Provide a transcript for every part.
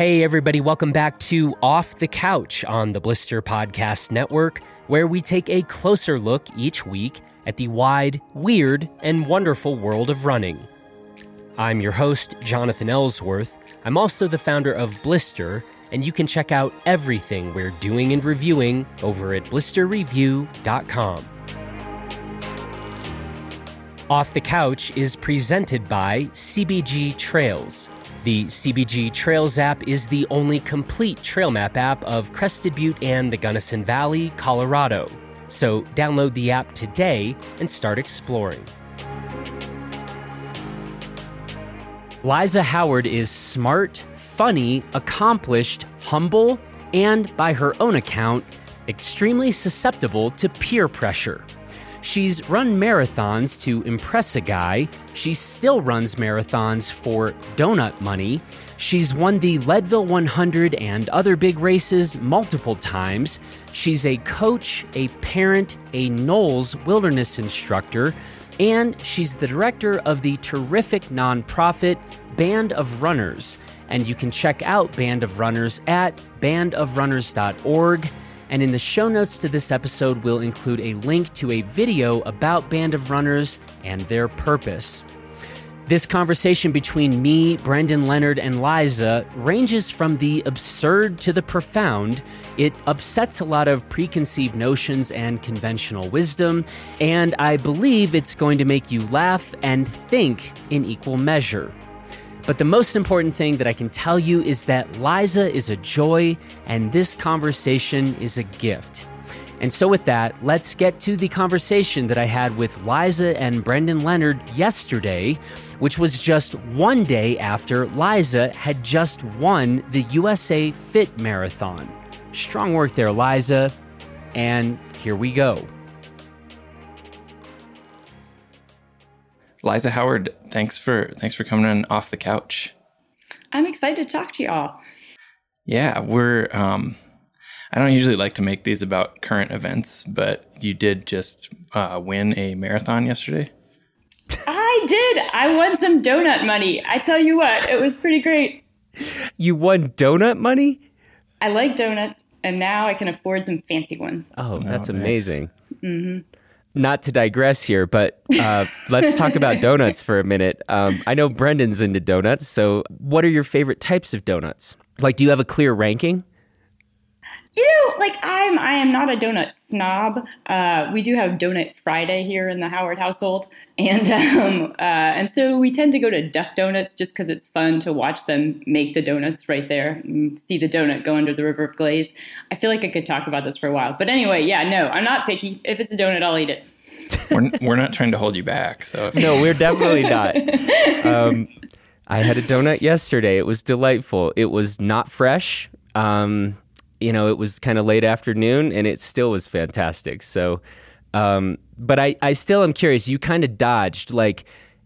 Hey, everybody, welcome back to Off the Couch on the Blister Podcast Network, where we take a closer look each week at the wide, weird, and wonderful world of running. I'm your host, Jonathan Ellsworth. I'm also the founder of Blister, and you can check out everything we're doing and reviewing over at blisterreview.com. Off the Couch is presented by CBG Trails. The CBG Trails app is the only complete trail map app of Crested Butte and the Gunnison Valley, Colorado. So download the app today and start exploring. Liza Howard is smart, funny, accomplished, humble, and by her own account, extremely susceptible to peer pressure. She's run marathons to impress a guy. She still runs marathons for donut money. She's won the Leadville 100 and other big races multiple times. She's a coach, a parent, a NOLS wilderness instructor, and she's the director of the terrific nonprofit Band of Runners. And you can check out Band of Runners at bandofrunners.org. And in the show notes to this episode, we'll include a link to a video about Band of Runners and their purpose. This conversation between me, Brendan Leonard, and Liza ranges from the absurd to the profound. It upsets a lot of preconceived notions and conventional wisdom, and I believe it's going to make you laugh and think in equal measure. But the most important thing that I can tell you is that Liza is a joy and this conversation is a gift. And so, with that, let's get to the conversation that I had with Liza and Brendan Leonard yesterday, which was just one day after Liza had just won the USA Fit Marathon. Strong work there, Liza. And here we go. Liza Howard, thanks for thanks for coming in off the couch. I'm excited to talk to y'all. Yeah, we're um I don't usually like to make these about current events, but you did just uh, win a marathon yesterday. I did. I won some donut money. I tell you what, it was pretty great. You won donut money? I like donuts, and now I can afford some fancy ones. Oh, that's oh, nice. amazing. Mm-hmm not to digress here, but uh, let's talk about donuts for a minute. Um, I know Brendan's into donuts, so what are your favorite types of donuts? Like, do you have a clear ranking? You know, like I'm, I am not a donut snob. Uh, we do have Donut Friday here in the Howard household, and um, uh, and so we tend to go to Duck Donuts just because it's fun to watch them make the donuts right there, see the donut go under the river of glaze. I feel like I could talk about this for a while, but anyway, yeah, no, I'm not picky. If it's a donut, I'll eat it. we're we're not trying to hold you back, so no, we're definitely not. Um, I had a donut yesterday. It was delightful. It was not fresh. Um, you know, it was kind of late afternoon and it still was fantastic. So, um, but I, I still am curious. You kind of dodged. Like,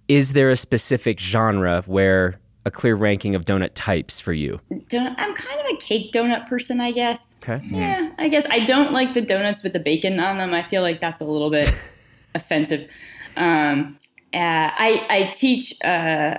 is there a specific genre where a clear ranking of donut types for you? Donut, I'm kind of a cake donut person, I guess. Okay. Yeah, I guess I don't like the donuts with the bacon on them. I feel like that's a little bit offensive. Um, uh, I, I teach uh,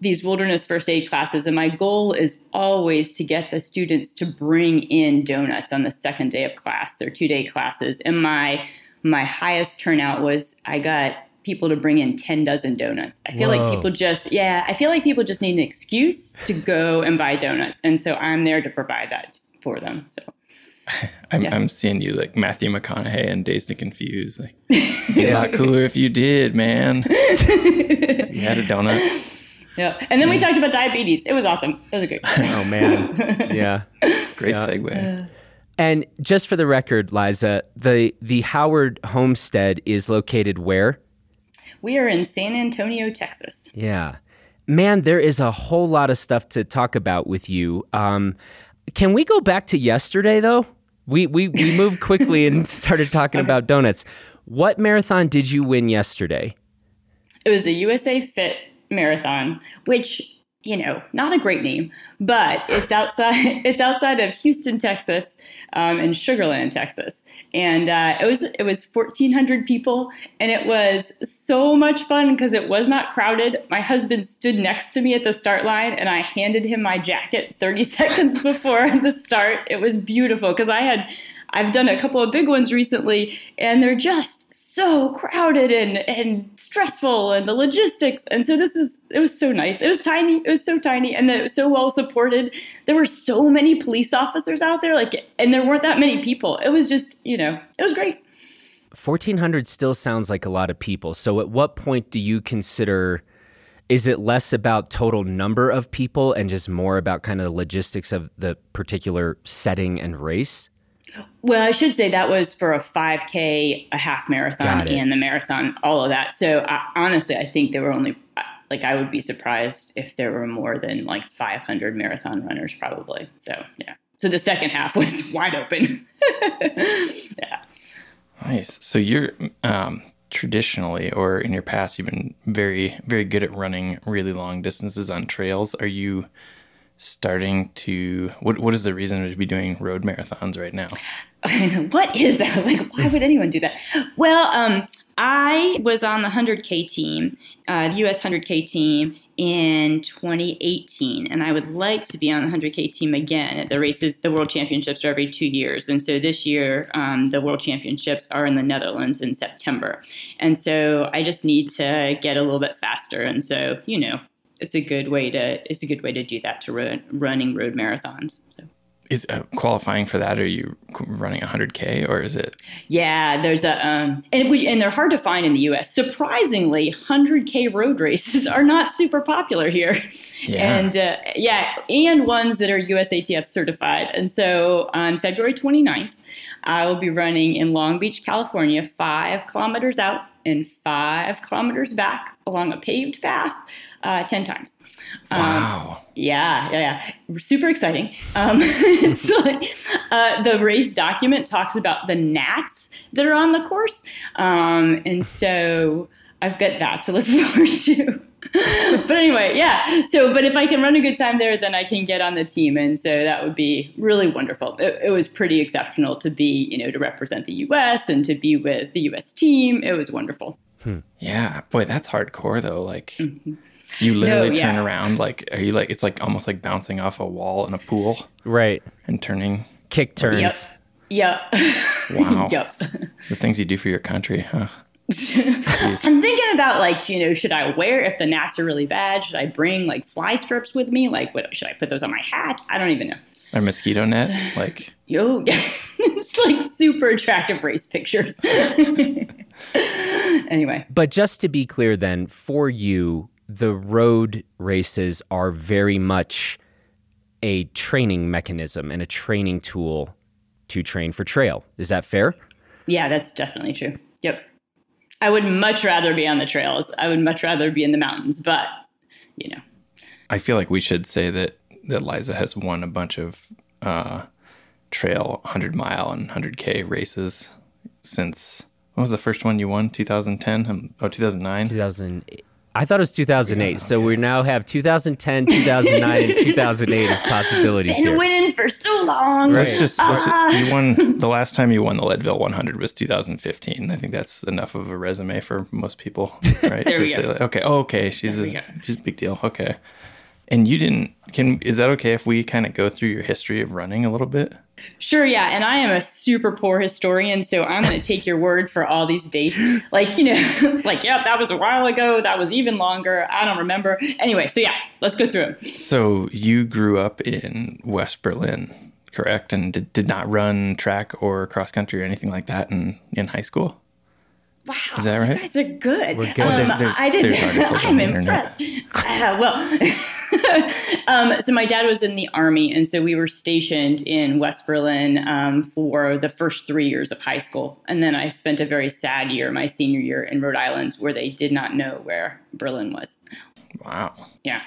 these wilderness first aid classes, and my goal is always to get the students to bring in donuts on the second day of class, their two day classes. And my my highest turnout was I got people to bring in 10 dozen donuts. I feel Whoa. like people just, yeah, I feel like people just need an excuse to go and buy donuts. And so I'm there to provide that for them. So I'm, yeah. I'm seeing you like Matthew McConaughey and Dazed and Confused. Like, be a lot cooler if you did, man. you had a donut. Yeah, and then we talked about diabetes. It was awesome. It was great. oh man, yeah, great yeah. segue. And just for the record, Liza, the the Howard homestead is located where? We are in San Antonio, Texas. Yeah, man, there is a whole lot of stuff to talk about with you. Um, can we go back to yesterday though? We we we moved quickly and started talking about donuts. What marathon did you win yesterday? It was the USA Fit marathon, which you know, not a great name, but it's outside. It's outside of Houston, Texas, um, and Sugar Land, Texas. And uh, it was it was 1,400 people, and it was so much fun because it was not crowded. My husband stood next to me at the start line, and I handed him my jacket 30 seconds before the start. It was beautiful because I had I've done a couple of big ones recently, and they're just so crowded and, and stressful and the logistics. And so this was, it was so nice. It was tiny. It was so tiny and it was so well supported. There were so many police officers out there, like, and there weren't that many people. It was just, you know, it was great. 1400 still sounds like a lot of people. So at what point do you consider is it less about total number of people and just more about kind of the logistics of the particular setting and race? Well, I should say that was for a 5K, a half marathon, and the marathon, all of that. So I, honestly, I think there were only like I would be surprised if there were more than like 500 marathon runners, probably. So yeah. So the second half was wide open. yeah. Nice. So you're um, traditionally, or in your past, you've been very, very good at running really long distances on trails. Are you? Starting to what what is the reason to be doing road marathons right now? what is that? Like, why would anyone do that? Well, um, I was on the 100K team, uh, the US 100K team in 2018, and I would like to be on the 100K team again. At the races, the World Championships are every two years, and so this year um, the World Championships are in the Netherlands in September, and so I just need to get a little bit faster. And so, you know, it's a good way to it's a good way to do that to run, running road marathons. So. Is uh, qualifying for that? Are you running 100k or is it? Yeah, there's a um, and we, and they're hard to find in the U.S. Surprisingly, 100k road races are not super popular here, yeah. and uh, yeah, and ones that are USATF certified. And so on February 29th, I will be running in Long Beach, California, five kilometers out and five kilometers back along a paved path uh, 10 times. Um, wow. Yeah, yeah, yeah. Super exciting. Um, it's like uh, the race document talks about the gnats that are on the course. Um, and so I've got that to look forward to. but anyway, yeah. So, but if I can run a good time there, then I can get on the team, and so that would be really wonderful. It, it, was pretty exceptional to be, you know, to represent the U.S. and to be with the U.S. team. It was wonderful. Hmm. Yeah, boy, that's hardcore though. Like. Mm-hmm. You literally no, yeah. turn around like are you like it's like almost like bouncing off a wall in a pool. Right. And turning kick turns. Yep. Yep. Wow. yep. The things you do for your country, huh? I'm thinking about like, you know, should I wear if the gnats are really bad? Should I bring like fly strips with me? Like, what should I put those on my hat? I don't even know. A mosquito net, like yo, it's like super attractive race pictures. anyway, but just to be clear, then for you, the road races are very much a training mechanism and a training tool to train for trail. Is that fair? Yeah, that's definitely true. Yep. I would much rather be on the trails. I would much rather be in the mountains, but you know. I feel like we should say that that Liza has won a bunch of uh, trail 100 mile and 100k races since when was the first one you won 2010 oh 2009 2008 I thought it was 2008. Yeah, okay. So we now have 2010, 2009, and 2008 as possibilities Been here. winning for so long. Let's just, let's uh, just, you won the last time you won the Leadville 100 was 2015. I think that's enough of a resume for most people, right? there we go. Like, okay, oh, okay, she's a she's a big deal. Okay, and you didn't. Can is that okay if we kind of go through your history of running a little bit? Sure, yeah. And I am a super poor historian, so I'm going to take your word for all these dates. Like, you know, it's like, yeah, that was a while ago. That was even longer. I don't remember. Anyway, so yeah, let's go through them. So you grew up in West Berlin, correct? And did, did not run track or cross country or anything like that in, in high school? Wow, is that right? You guys are good. We're good. Um, there's, there's, I didn't. I'm impressed. Uh, well, um, so my dad was in the army, and so we were stationed in West Berlin um, for the first three years of high school, and then I spent a very sad year, my senior year, in Rhode Island, where they did not know where Berlin was. Wow. Yeah.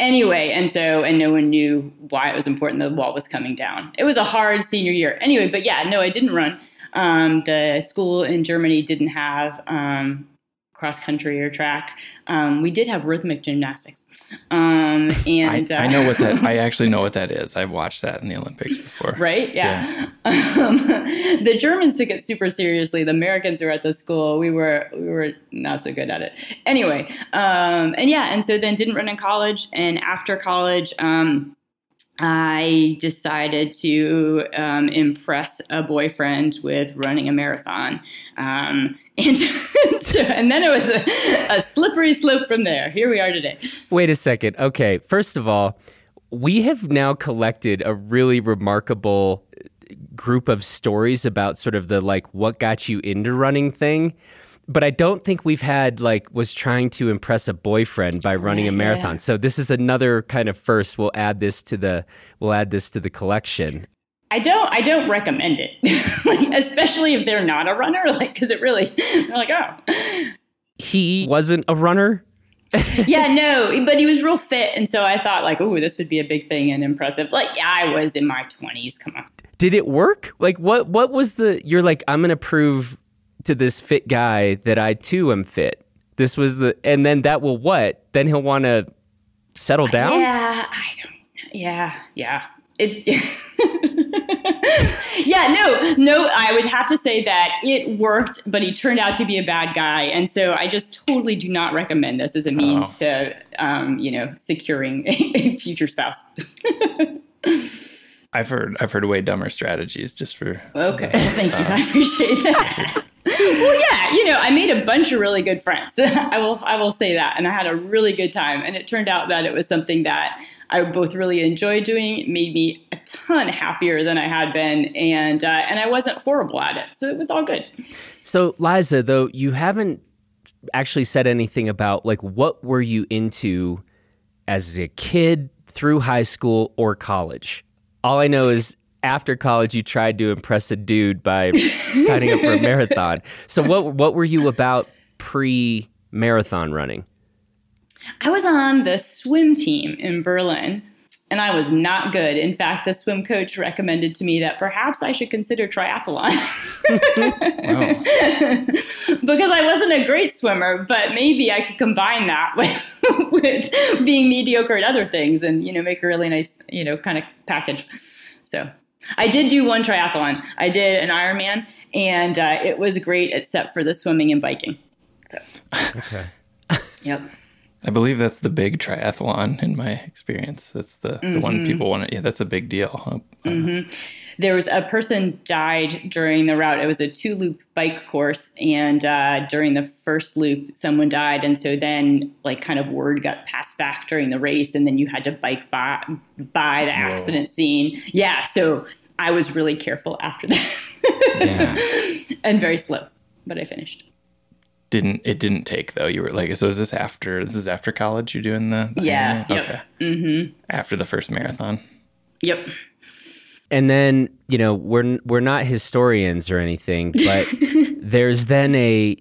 Anyway, and so, and no one knew why it was important the wall was coming down. It was a hard senior year. Anyway, but yeah, no, I didn't run. Um, the school in Germany didn't have um, cross country or track. Um, we did have rhythmic gymnastics. Um, and I, uh, I, know what that. I actually know what that is. I've watched that in the Olympics before. Right? Yeah. yeah. Um, the Germans took it super seriously. The Americans who were at the school, we were we were not so good at it. Anyway, um, and yeah, and so then didn't run in college, and after college. I decided to um, impress a boyfriend with running a marathon. Um, and, and then it was a, a slippery slope from there. Here we are today. Wait a second. Okay. First of all, we have now collected a really remarkable group of stories about sort of the like what got you into running thing but I don't think we've had like was trying to impress a boyfriend by running a marathon. Yeah. So this is another kind of first. We'll add this to the we'll add this to the collection. I don't I don't recommend it, like, especially if they're not a runner, like because it really they're like oh. He wasn't a runner. yeah, no, but he was real fit, and so I thought like, oh, this would be a big thing and impressive. Like, yeah, I was in my twenties. Come on. Did it work? Like, what? What was the? You're like, I'm gonna prove to this fit guy that I too am fit. This was the, and then that will what? Then he'll want to settle down. Yeah, I don't. Yeah, yeah. It. yeah, no, no. I would have to say that it worked, but he turned out to be a bad guy, and so I just totally do not recommend this as a means oh. to, um, you know, securing a, a future spouse. I've heard I've heard way dumber strategies just for Okay. Well, thank you. I appreciate that. well, yeah, you know, I made a bunch of really good friends. I will I will say that. And I had a really good time. And it turned out that it was something that I both really enjoyed doing. It made me a ton happier than I had been, and uh, and I wasn't horrible at it, so it was all good. So, Liza, though you haven't actually said anything about like what were you into as a kid through high school or college? All I know is after college you tried to impress a dude by signing up for a marathon. So what what were you about pre marathon running? I was on the swim team in Berlin and I was not good. In fact, the swim coach recommended to me that perhaps I should consider triathlon. because I wasn't a great swimmer, but maybe I could combine that with, with being mediocre at other things and, you know, make a really nice, you know, kind of package. So I did do one triathlon. I did an Ironman, and uh, it was great except for the swimming and biking. So. Okay. Yep. I believe that's the big triathlon in my experience. That's the, mm-hmm. the one mm-hmm. people want to, yeah, that's a big deal. Uh, mm-hmm. There was a person died during the route. It was a two loop bike course. And uh, during the first loop, someone died. And so then, like, kind of word got passed back during the race. And then you had to bike by, by the accident Whoa. scene. Yeah. So I was really careful after that. yeah. and very slow, but I finished didn't it didn't take though. You were like so is this after this is after college you're doing the, the yeah yep. okay. Mm-hmm. after the first marathon. Yep. And then you know we're we're not historians or anything but there's then a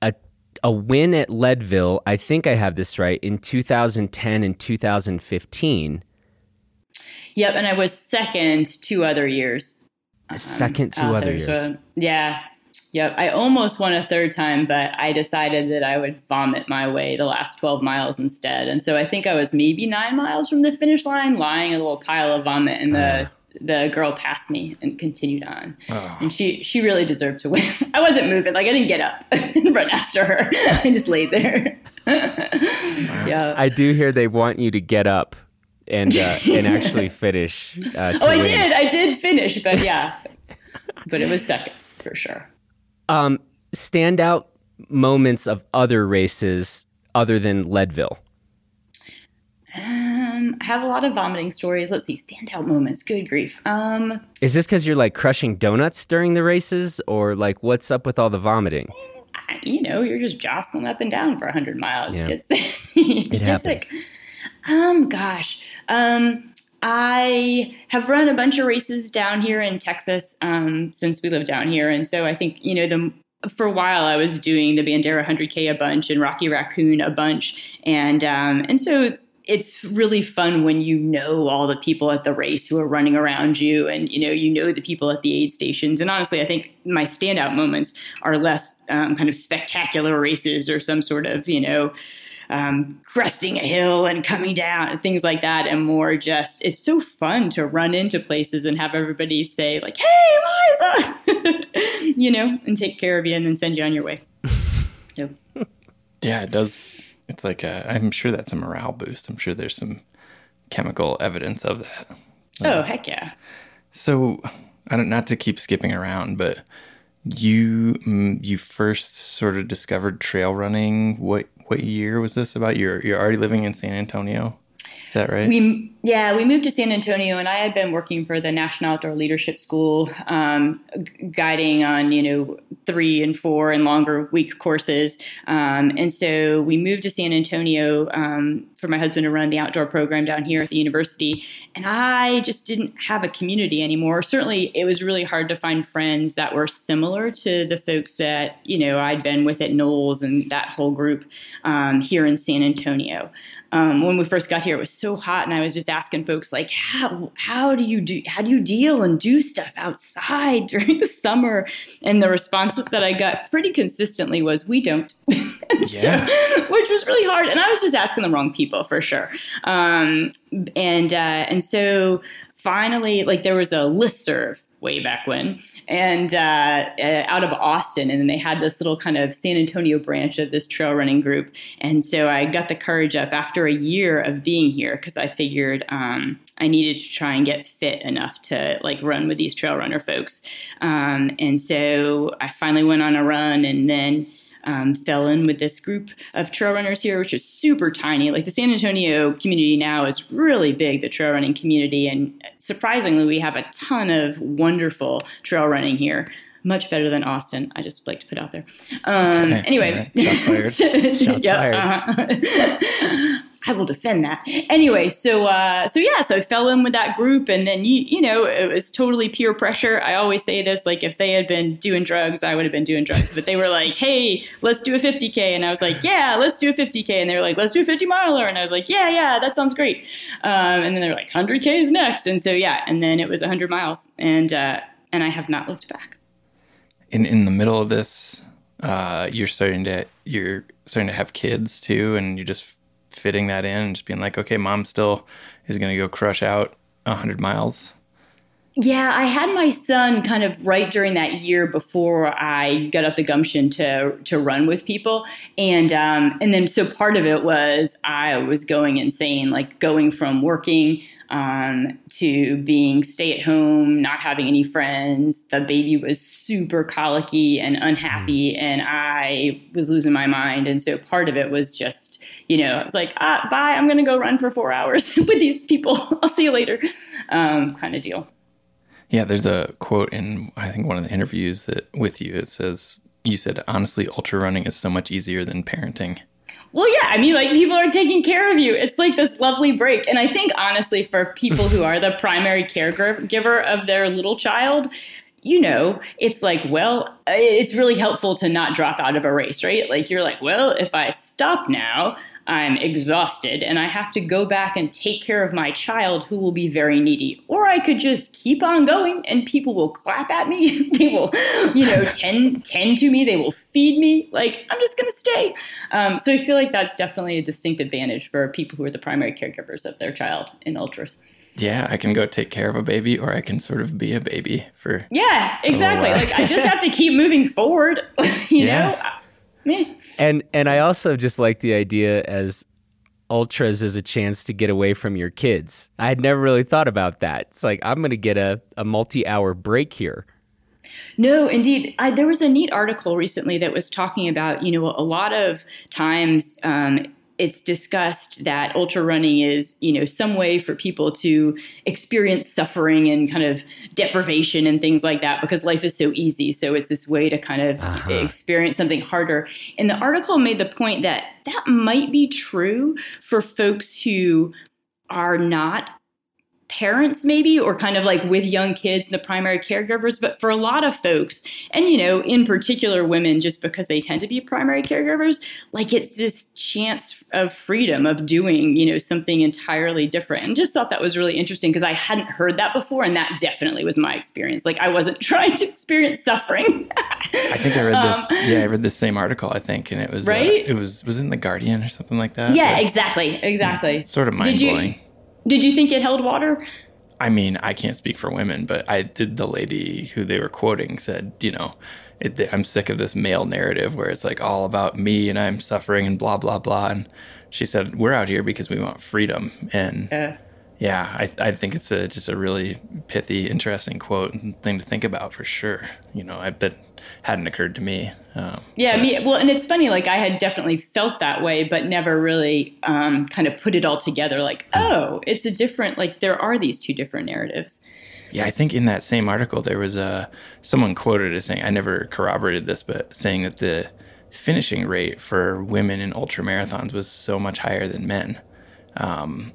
a a win at leadville. I think i have this right in 2010 and 2015 yep and i was second two other years. Second two other years. so, yeah Yep. I almost won a third time, but I decided that I would vomit my way the last 12 miles instead. And so I think I was maybe nine miles from the finish line, lying in a little pile of vomit, and the uh. the girl passed me and continued on. Oh. And she she really deserved to win. I wasn't moving, like I didn't get up and run after her. I just laid there. yeah. I do hear they want you to get up and uh, and actually finish. Uh, oh, I win. did. I did finish, but yeah, but it was second for sure. Um, standout moments of other races other than Leadville? Um, I have a lot of vomiting stories. Let's see, standout moments. Good grief. Um, is this because you're like crushing donuts during the races, or like what's up with all the vomiting? You know, you're just jostling up and down for hundred miles. Yeah. Get it happens. Um, gosh. Um, I have run a bunch of races down here in Texas um, since we live down here, and so I think you know the for a while I was doing the Bandera 100K a bunch and Rocky Raccoon a bunch, and um, and so it's really fun when you know all the people at the race who are running around you and you know you know the people at the aid stations. And honestly i think my standout moments are less um, kind of spectacular races or some sort of you know um, cresting a hill and coming down and things like that and more just it's so fun to run into places and have everybody say like hey liza you know and take care of you and then send you on your way. So. yeah it does it's like i am sure that's a morale boost. I'm sure there's some chemical evidence of that. Oh heck yeah. so i don't not to keep skipping around but you mm, you first sort of discovered trail running. What what year was this about? You're you're already living in San Antonio. Is that right? We yeah, we moved to San Antonio, and I had been working for the National Outdoor Leadership School, um, g- guiding on you know three and four and longer week courses. Um, and so we moved to San Antonio um, for my husband to run the outdoor program down here at the university. And I just didn't have a community anymore. Certainly, it was really hard to find friends that were similar to the folks that you know I'd been with at NOLS and that whole group um, here in San Antonio. Um, when we first got here, it was so hot, and I was just asking folks like, how how do you do how do you deal and do stuff outside during the summer? And the response that I got pretty consistently was, we don't. yeah. So, which was really hard, and I was just asking the wrong people for sure. Um, and uh, and so finally, like there was a list serve way back when, and uh, uh, out of Austin. And they had this little kind of San Antonio branch of this trail running group. And so I got the courage up after a year of being here because I figured um, I needed to try and get fit enough to like run with these trail runner folks. Um, and so I finally went on a run and then um, fell in with this group of trail runners here, which is super tiny. Like the San Antonio community now is really big, the trail running community. And surprisingly, we have a ton of wonderful trail running here much better than Austin. I just like to put out there. Um, okay, anyway, right. shots fired. shots yep, fired. Uh-huh. I will defend that. Anyway, so uh, so yeah, so I fell in with that group, and then you you know it was totally peer pressure. I always say this, like if they had been doing drugs, I would have been doing drugs. But they were like, "Hey, let's do a 50k," and I was like, "Yeah, let's do a 50k," and they were like, "Let's do a 50 miler," and I was like, "Yeah, yeah, that sounds great." Um, and then they were like, "100k is next," and so yeah, and then it was 100 miles, and uh, and I have not looked back. In in the middle of this, uh, you're starting to you're starting to have kids too, and you just fitting that in and just being like, okay, mom still is going to go crush out 100 miles? Yeah, I had my son kind of right during that year before I got up the gumption to to run with people, and um, and then so part of it was I was going insane, like going from working um, to being stay at home, not having any friends. The baby was super colicky and unhappy, mm. and I was losing my mind. And so part of it was just, you know, I was like, ah, bye, I'm going to go run for four hours with these people. I'll see you later, um, kind of deal. Yeah, there's a quote in I think one of the interviews that with you. It says you said honestly, ultra running is so much easier than parenting. Well, yeah, I mean, like people are taking care of you. It's like this lovely break. And I think, honestly, for people who are the primary caregiver of their little child, you know, it's like, well, it's really helpful to not drop out of a race, right? Like, you're like, well, if I stop now, I'm exhausted and I have to go back and take care of my child who will be very needy. Or I could just keep on going and people will clap at me. they will, you know, tend, tend to me. They will feed me. Like, I'm just going to stay. Um, so I feel like that's definitely a distinct advantage for people who are the primary caregivers of their child in ultras. Yeah, I can go take care of a baby or I can sort of be a baby for. Yeah, exactly. Like, I just have to keep moving forward, you yeah. know? And and I also just like the idea as ultras as a chance to get away from your kids. I had never really thought about that. It's like I'm going to get a, a multi-hour break here. No, indeed. I, there was a neat article recently that was talking about, you know, a lot of times um, it's discussed that ultra running is, you know, some way for people to experience suffering and kind of deprivation and things like that because life is so easy. So it's this way to kind of uh-huh. experience something harder. And the article made the point that that might be true for folks who are not parents maybe or kind of like with young kids and the primary caregivers but for a lot of folks and you know in particular women just because they tend to be primary caregivers like it's this chance of freedom of doing you know something entirely different. And just thought that was really interesting because i hadn't heard that before and that definitely was my experience. Like i wasn't trying to experience suffering. I think i read this um, yeah i read the same article i think and it was uh, right? uh, it was was in the guardian or something like that? Yeah but, exactly exactly. Yeah, sort of mind-blowing did you think it held water? I mean, I can't speak for women, but I did. The lady who they were quoting said, you know, it, I'm sick of this male narrative where it's like all about me and I'm suffering and blah blah blah. And she said, we're out here because we want freedom. And uh, yeah, I, I think it's a just a really pithy, interesting quote and thing to think about for sure. You know, I, that hadn't occurred to me. Um, yeah, but. me. Well, and it's funny. Like I had definitely felt that way, but never really um, kind of put it all together. Like, hmm. oh, it's a different. Like there are these two different narratives. Yeah, I think in that same article there was a someone quoted as saying I never corroborated this, but saying that the finishing rate for women in ultra marathons was so much higher than men, um,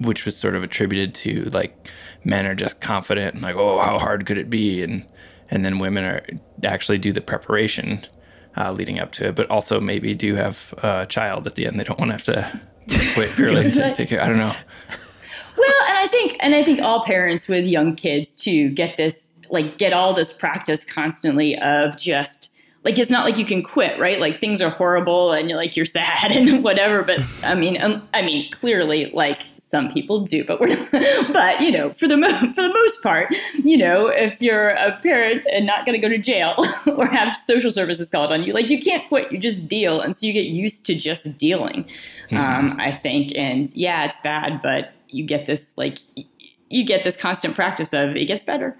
which was sort of attributed to like men are just confident and like oh how hard could it be and and then women are actually do the preparation uh, leading up to it, but also maybe do have a child at the end. They don't want to have to quit purely to take care. I don't know. Well, and I think, and I think all parents with young kids to get this, like, get all this practice constantly of just like it's not like you can quit right like things are horrible and you're like you're sad and whatever but i mean um, i mean clearly like some people do, but we're but you know, for the mo- for the most part, you know, if you're a parent and not going to go to jail or have social services called on you, like you can't quit, you just deal, and so you get used to just dealing. Mm-hmm. Um, I think, and yeah, it's bad, but you get this like you get this constant practice of it gets better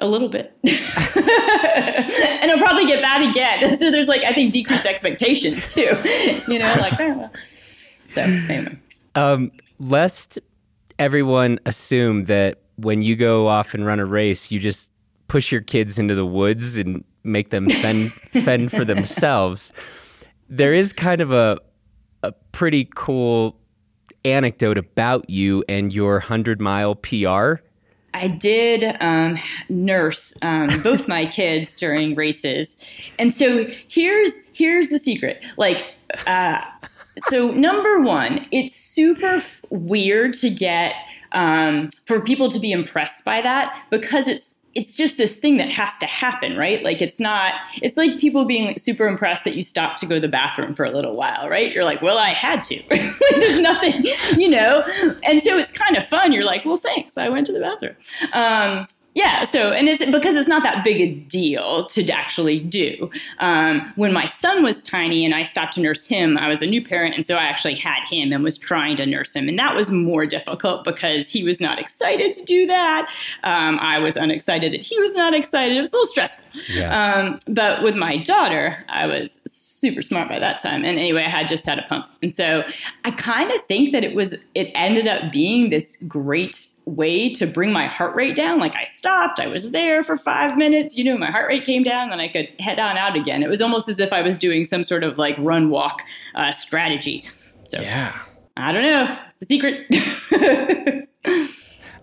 a little bit and i'll probably get bad again so there's like i think decreased expectations too you know like oh, so anyway um, lest everyone assume that when you go off and run a race, you just push your kids into the woods and make them fend fend for themselves. There is kind of a a pretty cool anecdote about you and your hundred mile PR. I did um, nurse um, both my kids during races, and so here's here's the secret. Like, uh, so number one, it's super weird to get um, for people to be impressed by that because it's it's just this thing that has to happen, right? Like it's not, it's like people being super impressed that you stopped to go to the bathroom for a little while, right? You're like, well, I had to. There's nothing, you know? And so it's kind of fun. You're like, well, thanks. I went to the bathroom. Um, yeah, so and it's because it's not that big a deal to actually do. Um, when my son was tiny and I stopped to nurse him, I was a new parent, and so I actually had him and was trying to nurse him, and that was more difficult because he was not excited to do that. Um, I was unexcited that he was not excited. It was a little stressful. Yeah. Um, but with my daughter, I was super smart by that time, and anyway, I had just had a pump, and so I kind of think that it was it ended up being this great way to bring my heart rate down. Like I stopped, I was there for five minutes, you know, my heart rate came down, then I could head on out again. It was almost as if I was doing some sort of like run walk uh, strategy. So, yeah. I don't know. It's a secret.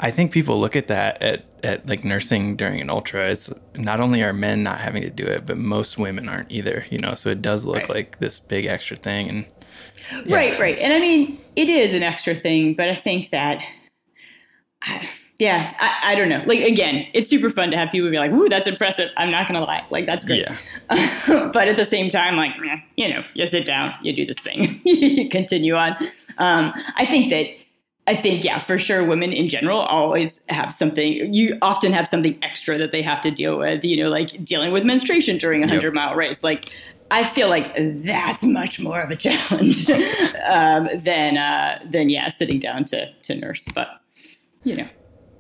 I think people look at that at, at like nursing during an ultra. It's not only are men not having to do it, but most women aren't either, you know, so it does look right. like this big extra thing. And yeah, right, right. And I mean, it is an extra thing, but I think that yeah, I, I, don't know. Like again, it's super fun to have people be like, "Ooh, that's impressive." I'm not gonna lie, like that's great. Yeah. but at the same time, like, you know, you sit down, you do this thing, you continue on. Um, I think that. I think, yeah, for sure, women in general always have something. You often have something extra that they have to deal with. You know, like dealing with menstruation during a hundred yep. mile race. Like, I feel like that's much more of a challenge um, than uh, than yeah, sitting down to to nurse. But you know.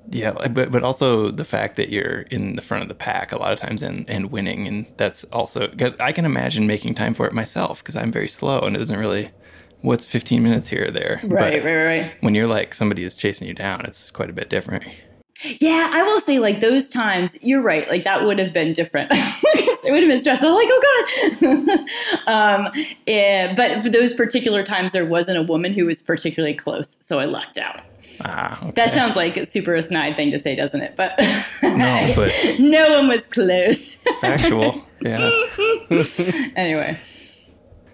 Yeah, but but also the fact that you're in the front of the pack a lot of times and, and winning, and that's also because I can imagine making time for it myself because I'm very slow and it doesn't really. What's 15 minutes here or there? Right, but right, right. When you're like somebody is chasing you down, it's quite a bit different. Yeah, I will say, like those times, you're right. Like that would have been different. it would have been stressful. Like, oh god. um, yeah, but for those particular times, there wasn't a woman who was particularly close, so I lucked out. Ah, okay. That sounds like a super snide thing to say, doesn't it? But no, but no one was close. factual. Yeah. anyway.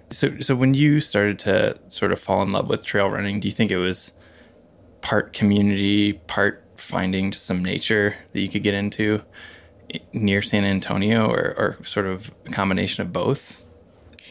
So, so when you started to sort of fall in love with trail running, do you think it was part community, part finding some nature that you could get into near San Antonio, or, or sort of a combination of both?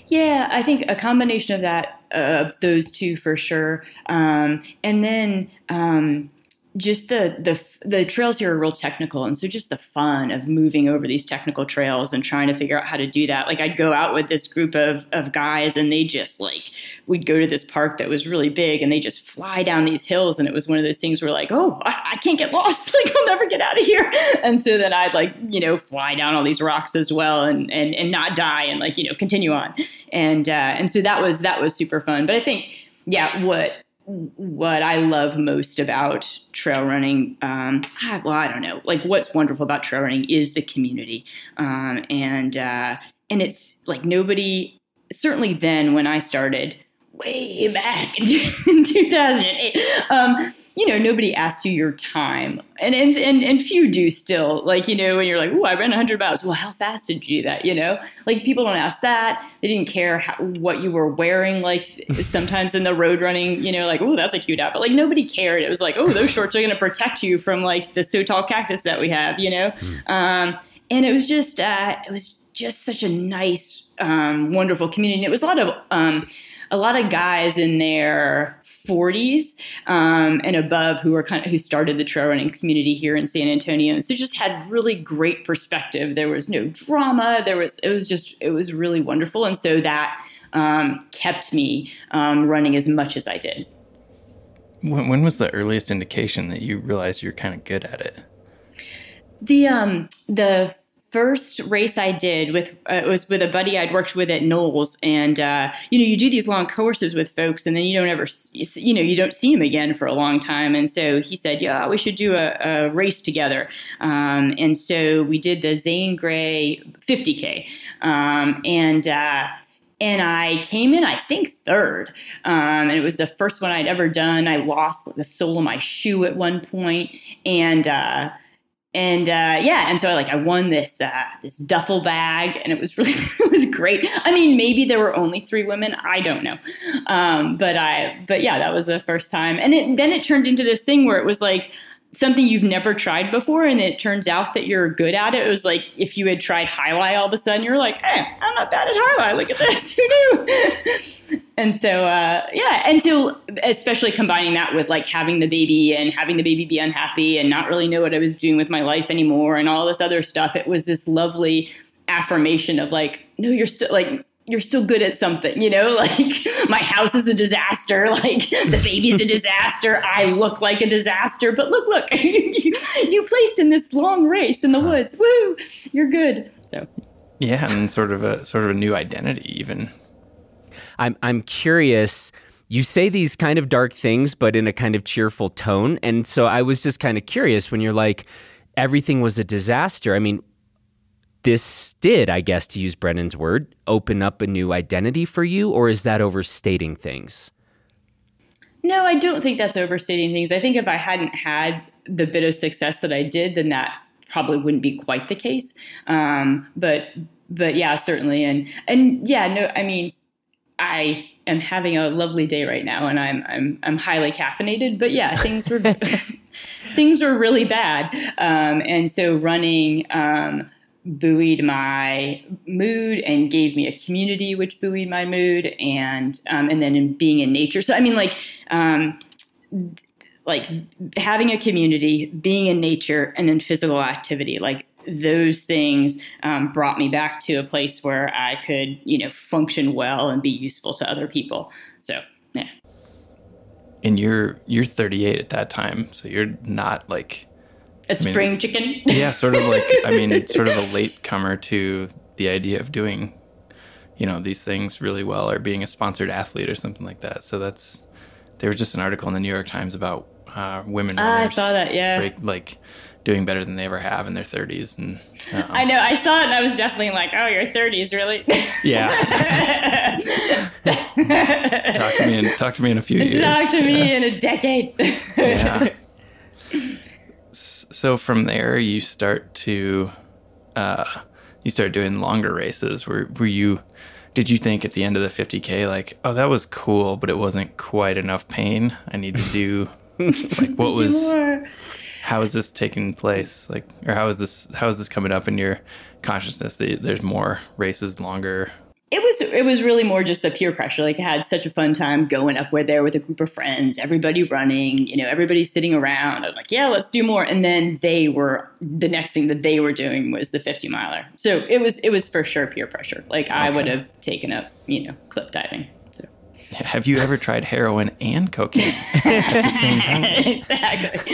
Yeah, I think a combination of that, uh, those two for sure. Um, and then um, just the the the trails here are real technical, and so just the fun of moving over these technical trails and trying to figure out how to do that. Like I'd go out with this group of of guys, and they just like we'd go to this park that was really big, and they just fly down these hills, and it was one of those things where like, oh, I, I can't get lost, like I'll never get out of here. And so then I'd like you know fly down all these rocks as well, and and and not die, and like you know continue on, and uh, and so that was that was super fun. But I think yeah, what what I love most about trail running, um, well, I don't know, like what's wonderful about trail running is the community, um, and uh, and it's like nobody. Certainly, then when I started, way back in 2008, um, you know, nobody asked you your time. And, and, and, and few do still. Like, you know, when you're like, oh, I ran 100 miles. Well, how fast did you do that? You know, like people don't ask that. They didn't care how, what you were wearing. Like sometimes in the road running, you know, like, oh, that's a cute outfit. Like nobody cared. It was like, oh, those shorts are going to protect you from like the so tall cactus that we have, you know? Mm. Um, and it was just, uh, it was just such a nice, um, wonderful community. And it was a lot of, um, a lot of guys in their 40s um, and above who were kind of who started the trail running community here in San Antonio. So just had really great perspective. There was no drama. There was it was just it was really wonderful, and so that um, kept me um, running as much as I did. When, when was the earliest indication that you realized you're kind of good at it? The um the first race I did with uh, was with a buddy I'd worked with at NOLS, and uh, you know you do these long courses with folks, and then you don't ever you know you don't see them again for a long time. And so he said, "Yeah, we should do a, a race together." Um, and so we did the Zane Grey 50k, um, and. Uh, and I came in, I think, third. Um, and it was the first one I'd ever done. I lost the sole of my shoe at one point, and uh, and uh, yeah, and so I like I won this uh, this duffel bag, and it was really it was great. I mean, maybe there were only three women, I don't know, um, but I but yeah, that was the first time, and it, then it turned into this thing where it was like something you've never tried before, and it turns out that you're good at it. It was like if you had tried Alai all of a sudden, you're like, hey, I'm not bad at Alai. Look at this, who knew? And so uh, yeah, and so especially combining that with like having the baby and having the baby be unhappy and not really know what I was doing with my life anymore and all this other stuff, it was this lovely affirmation of like, no, you're still like you're still good at something, you know, like my house is a disaster, like the baby's a disaster, I look like a disaster, but look, look, you, you placed in this long race in the woods. Woo, you're good. So. Yeah, and sort of a sort of a new identity even. I'm I'm curious you say these kind of dark things but in a kind of cheerful tone and so I was just kind of curious when you're like everything was a disaster. I mean, this did, I guess, to use Brendan's word, open up a new identity for you, or is that overstating things? No, I don't think that's overstating things. I think if I hadn't had the bit of success that I did, then that probably wouldn't be quite the case. Um, but but yeah, certainly, and and yeah, no, I mean, I am having a lovely day right now, and I'm I'm I'm highly caffeinated. But yeah, things were things were really bad, um, and so running. Um, buoyed my mood and gave me a community which buoyed my mood and um, and then in being in nature so i mean like um, like having a community being in nature and then physical activity like those things um, brought me back to a place where i could you know function well and be useful to other people so yeah and you're you're 38 at that time so you're not like a spring mean, chicken. yeah, sort of like I mean, sort of a late comer to the idea of doing, you know, these things really well or being a sponsored athlete or something like that. So that's there was just an article in the New York Times about uh, women. Ah, I saw that, yeah. break, like doing better than they ever have in their 30s, and um, I know. I saw it, and I was definitely like, "Oh, your 30s, really?" yeah. talk to me in talk to me in a few years. Talk to me Yeah. in a decade. yeah. So from there, you start to, uh, you start doing longer races. Were were you? Did you think at the end of the 50k, like, oh, that was cool, but it wasn't quite enough pain? I need to do, like, what was? more. How is this taking place? Like, or how is this? How is this coming up in your consciousness? That there's more races, longer. It was it was really more just the peer pressure. Like I had such a fun time going up where there with a group of friends, everybody running, you know, everybody sitting around. I was like, yeah, let's do more. And then they were the next thing that they were doing was the 50 miler. So it was it was for sure peer pressure. Like I would have taken up, you know, clip diving. Have you ever tried heroin and cocaine at the same time? exactly.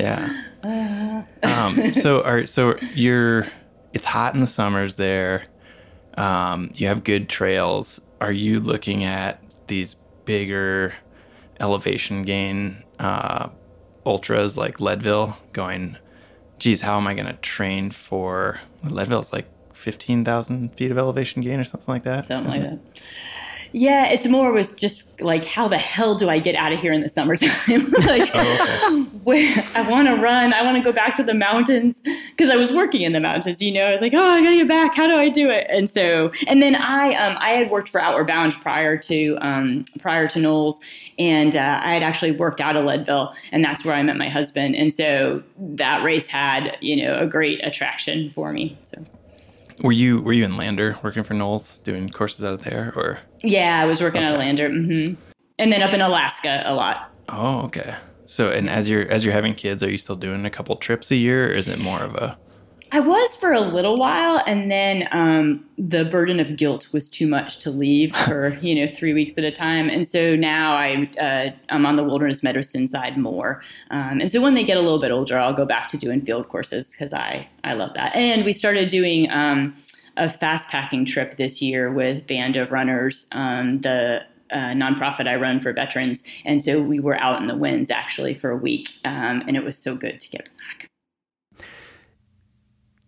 Yeah. Um, so are so you're it's hot in the summers there. Um, you have good trails. Are you looking at these bigger elevation gain uh, ultras like Leadville going, geez, how am I going to train for Leadville's like 15,000 feet of elevation gain or something like that? Something like it? that. Yeah, it's more was just like how the hell do I get out of here in the summertime? like where I want to run, I want to go back to the mountains because I was working in the mountains. You know, I was like, oh, I gotta get back. How do I do it? And so, and then I um, I had worked for Outward Bound prior to um, prior to NOLS, and uh, I had actually worked out of Leadville, and that's where I met my husband. And so that race had you know a great attraction for me. So. Were you were you in Lander working for NOLS doing courses out of there or? Yeah, I was working Okay. a lander, hmm and then up in Alaska a lot. Oh, okay. So, and as you're as you're having kids, are you still doing a couple trips a year, or is it more of a? I was for a little while, and then um, the burden of guilt was too much to leave for you know three weeks at a time, and so now I uh, I'm on the wilderness medicine side more, um, and so when they get a little bit older, I'll go back to doing field courses because I I love that, and we started doing. Um, a fast packing trip this year with Band of Runners, um, the uh, nonprofit I run for veterans. And so we were out in the winds actually for a week. Um, and it was so good to get back.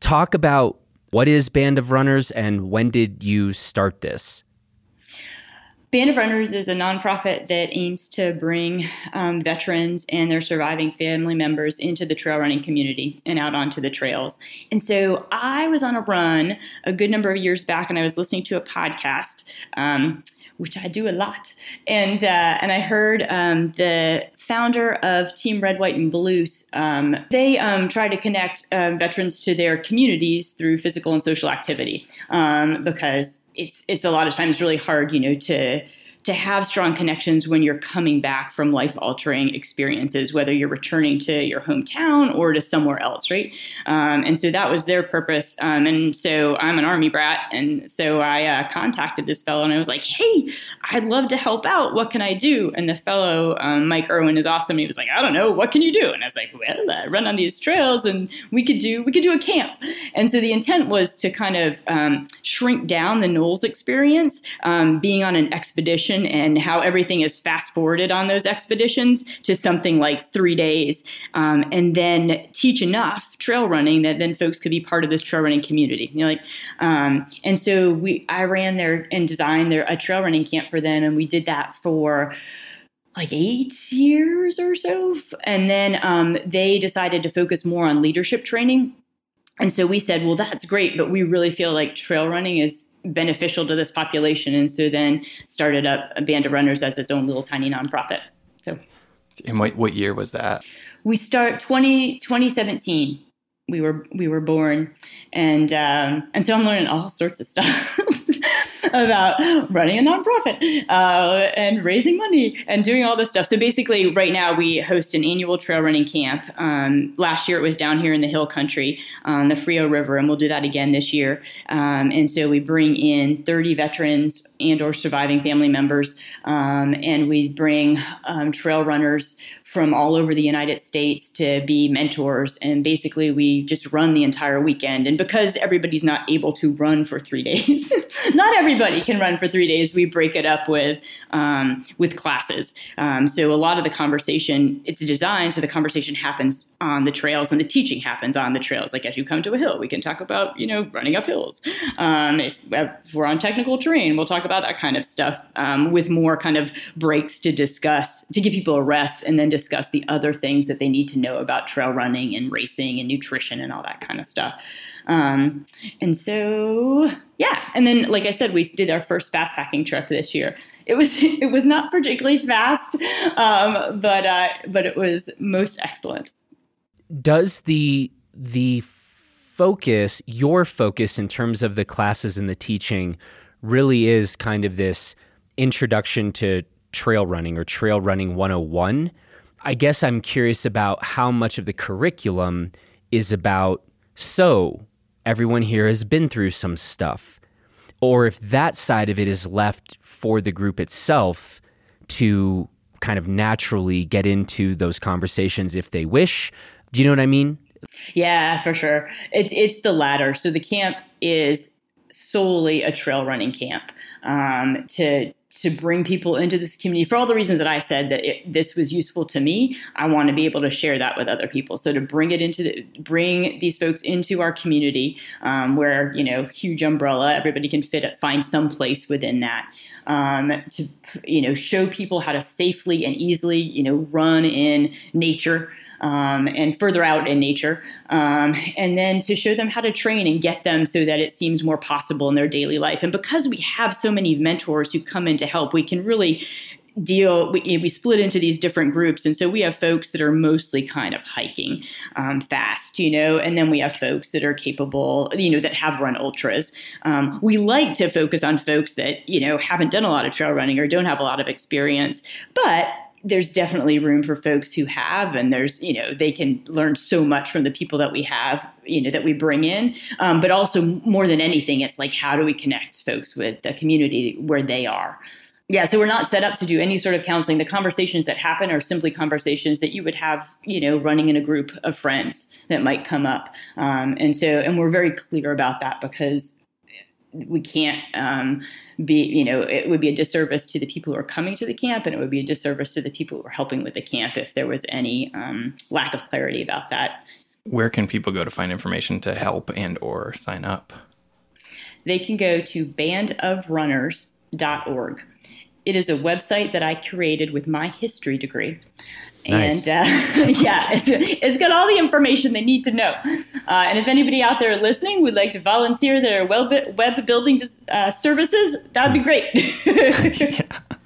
Talk about what is Band of Runners and when did you start this? Band of Runners is a nonprofit that aims to bring um, veterans and their surviving family members into the trail running community and out onto the trails. And so I was on a run a good number of years back, and I was listening to a podcast. Um, which I do a lot, and uh, and I heard um, the founder of Team Red, White, and Blues. Um, they um, try to connect um, veterans to their communities through physical and social activity um, because it's it's a lot of times really hard, you know, to to have strong connections when you're coming back from life altering experiences, whether you're returning to your hometown or to somewhere else, right? Um, and so that was their purpose. Um, and so I'm an army brat, and so I uh, contacted this fellow and I was like, "Hey, I'd love to help out. What can I do?" And the fellow, um, Mike Irwin, is awesome. He was like, "I don't know. What can you do?" And I was like, "Well, I run on these trails, and we could do we could do a camp." And so the intent was to kind of um, shrink down the NOLS experience, um, being on an expedition and how everything is fast forwarded on those expeditions to something like three days, um, and then teach enough trail running that then folks could be part of this trail running community. You know, like, um, and so we I ran there and designed their a trail running camp for them, and we did that for like eight years or so. And then um, they decided to focus more on leadership training. And so we said, well, that's great, but we really feel like trail running is beneficial to this population. And so then started up a Band of Runners as its own little tiny nonprofit. So And what what year was that? we start 20, 2017. We were we were born, and um, and so I'm learning all sorts of stuff about running a nonprofit uh, and raising money and doing all this stuff. So basically, right now we host an annual trail running camp. Um, last year it was down here in the Hill Country on the Frio River, and we'll do that again this year. Um, and so we bring in 30 veterans and or surviving family members, um, and we bring um, trail runners from all over the United States to be mentors. And basically, we just run the entire weekend. And because everybody's not able to run for three days, not everybody can run for three days. We break it up with um, with classes. Um, so a lot of the conversation it's designed so the conversation happens on the trails and the teaching happens on the trails. Like as you come to a hill, we can talk about you know running up hills. Um, if, if, we're on technical terrain, we'll talk about that kind of stuff um, with more kind of breaks to discuss to give people a rest and then discuss the other things that they need to know about trail running and racing and nutrition and all that kind of stuff. Um, and so, yeah. And then, like I said, we did our first fast packing trip this year. It was it was not particularly fast, um, but uh, but it was most excellent. Does the the focus, your focus in terms of the classes and the teaching, really is kind of this introduction to trail running or trail running 101? I guess I'm curious about how much of the curriculum is about so everyone here has been through some stuff, or if that side of it is left for the group itself to kind of naturally get into those conversations if they wish. Do you know what I mean? Yeah, for sure. It's it's the latter. So the camp is solely a trail running camp um, to to bring people into this community for all the reasons that I said that it, this was useful to me. I want to be able to share that with other people. So to bring it into the, bring these folks into our community, um, where you know huge umbrella, everybody can fit find some place within that. Um, to you know show people how to safely and easily you know run in nature um, and further out in nature, um, and then to show them how to train and get them so that it seems more possible in their daily life. And because we have so many mentors who come in to help, we can really deal we, we split into these different groups and so we have folks that are mostly kind of hiking um, fast you know and then we have folks that are capable you know that have run ultras um, we like to focus on folks that you know haven't done a lot of trail running or don't have a lot of experience but there's definitely room for folks who have and there's you know they can learn so much from the people that we have you know that we bring in. Um, but also more than anything it's like how do we connect folks with the community where they are? Yeah so we're not set up to do any sort of counseling. The conversations that happen are simply conversations that you would have you know running in a group of friends that might come up. Um, and so and we're very clear about that because we can't um, be, you know, it would be a disservice to the people who are coming to the camp, and it would be a disservice to the people who are helping with the camp if there was any um, lack of clarity about that. Where can people go to find information to help and or sign up? They can go to bandofrunners.org. It is a website that I created with my history degree. Nice. And uh, yeah, it's, it's got all the information they need to know. Uh, and if anybody out there listening would like to volunteer their web, web building uh, services, that would be great.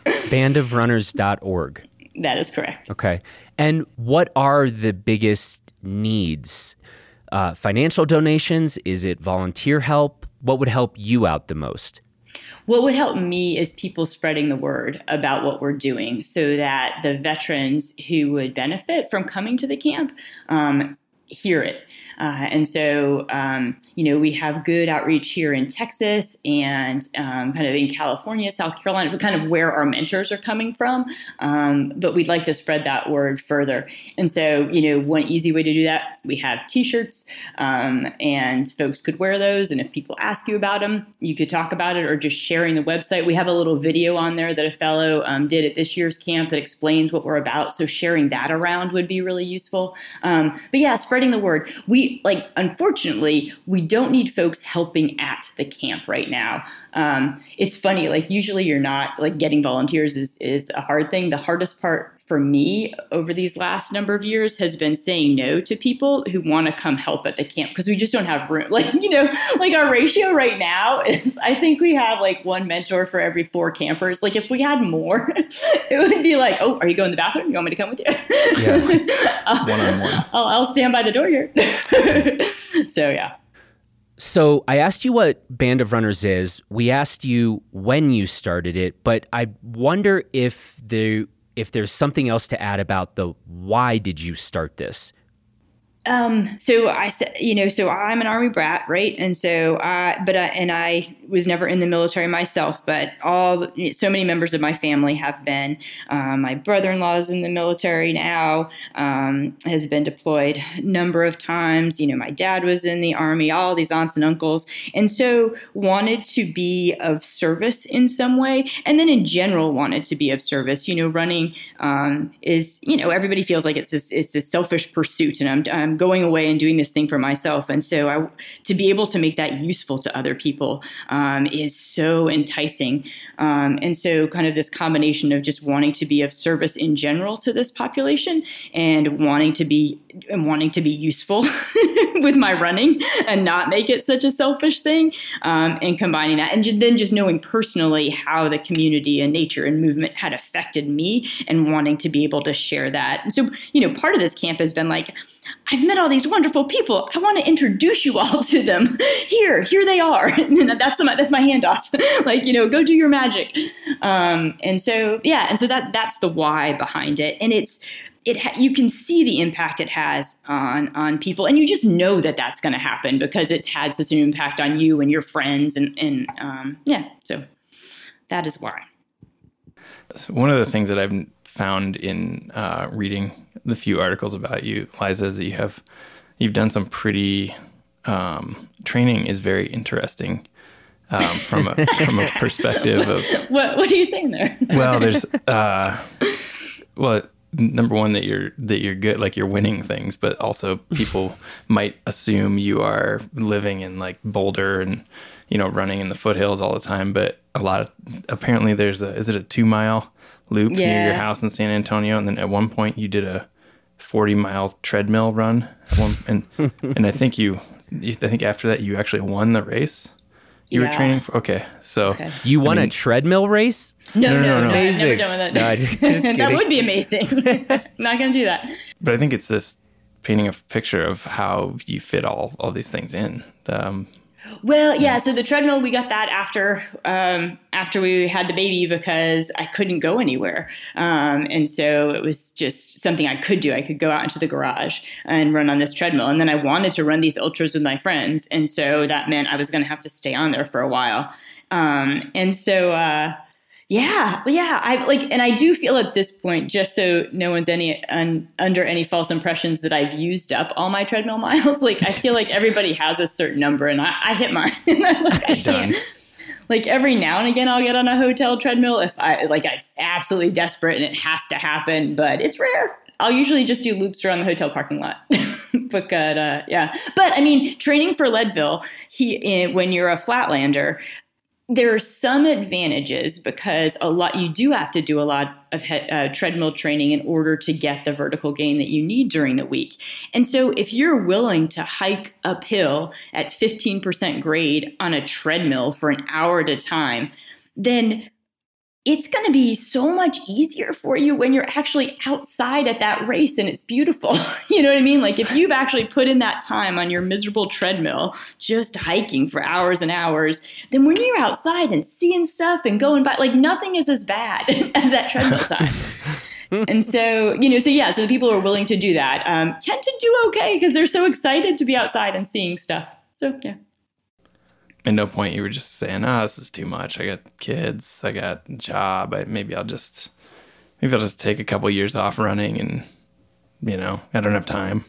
Bandofrunners.org. That is correct. Okay. And what are the biggest needs? Uh, financial donations? Is it volunteer help? What would help you out the most? What would help me is people spreading the word about what we're doing so that the veterans who would benefit from coming to the camp um, hear it. Uh, and so, um, you know, we have good outreach here in Texas and um, kind of in California, South Carolina, kind of where our mentors are coming from. Um, but we'd like to spread that word further. And so, you know, one easy way to do that, we have t shirts um, and folks could wear those. And if people ask you about them, you could talk about it or just sharing the website. We have a little video on there that a fellow um, did at this year's camp that explains what we're about. So sharing that around would be really useful. Um, but yeah, spreading the word. We like, unfortunately, we don't need folks helping at the camp right now. Um, it's funny, like usually you're not like getting volunteers is is a hard thing. The hardest part for me over these last number of years has been saying no to people who want to come help at the camp because we just don't have room. Like, you know, like our ratio right now is I think we have like one mentor for every four campers. Like if we had more, it would be like, oh, are you going to the bathroom? You want me to come with you? Yeah. one on one. I'll stand by the door here. so yeah. So I asked you what Band of Runners is. We asked you when you started it, but I wonder if the if there's something else to add about the why did you start this? Um, so I said, you know, so I'm an army brat, right? And so, uh, but, uh, and I was never in the military myself, but all, so many members of my family have been. Um, my brother-in-law is in the military now, um, has been deployed a number of times. You know, my dad was in the army, all these aunts and uncles. And so wanted to be of service in some way. And then in general wanted to be of service, you know, running, um, is, you know, everybody feels like it's this, it's this selfish pursuit and I'm, I'm going away and doing this thing for myself. And so I, to be able to make that useful to other people um, is so enticing. Um, and so kind of this combination of just wanting to be of service in general to this population and wanting to be and wanting to be useful with my running and not make it such a selfish thing um, and combining that and then just knowing personally how the community and nature and movement had affected me and wanting to be able to share that. And so, you know, part of this camp has been like, I've met all these wonderful people. I want to introduce you all to them. Here, here they are. that's the, that's my handoff. like you know, go do your magic. Um, and so yeah, and so that that's the why behind it. And it's it ha- you can see the impact it has on on people, and you just know that that's going to happen because it's had such an impact on you and your friends, and and um, yeah. So that is why. One of the things that I've found in uh, reading the few articles about you, Liza, is that you have you've done some pretty um, training is very interesting um, from a, from a perspective of what what are you saying there? well, there's uh, well number one that you're that you're good like you're winning things but also people might assume you are living in like boulder and you know running in the foothills all the time but a lot of apparently there's a is it a two mile loop yeah. near your house in san antonio and then at one point you did a 40 mile treadmill run one, and and I think you I think after that you actually won the race. You yeah. were training for okay, so okay. you won I mean, a treadmill race. No, no, no, no, no. amazing. Never done that. No, just, just that would be amazing. Not gonna do that. But I think it's this painting a picture of how you fit all all these things in. Um, well, yeah. So the treadmill, we got that after um, after we had the baby because I couldn't go anywhere, um, and so it was just something I could do. I could go out into the garage and run on this treadmill, and then I wanted to run these ultras with my friends, and so that meant I was going to have to stay on there for a while. Um, and so uh, yeah, yeah. I like, and I do feel at this point, just so no one's any un, under any false impressions that I've used up all my treadmill miles. Like, I feel like everybody has a certain number, and I, I hit mine. like, I can't. Like every now and again, I'll get on a hotel treadmill if I like I'm absolutely desperate and it has to happen, but it's rare. I'll usually just do loops around the hotel parking lot. but good, uh, yeah. But I mean, training for Leadville, he eh, when you're a flatlander, there are some advantages because a lot you do have to do a lot of he, uh, treadmill training in order to get the vertical gain that you need during the week. And so if you're willing to hike uphill at 15% grade on a treadmill for an hour at a time, then it's going to be so much easier for you when you're actually outside at that race and it's beautiful. you know what I mean? Like if you've actually put in that time on your miserable treadmill, just hiking for hours and hours, then when you're outside and seeing stuff and going by, like nothing is as bad as that treadmill time. and so, you know, so yeah, so the people who are willing to do that um, tend to do okay because they're so excited to be outside and seeing stuff. So, yeah at no point you were just saying, "Ah, oh, this is too much. I got kids. I got a job. I, maybe I'll just maybe I'll just take a couple years off running, and you know, I don't have time."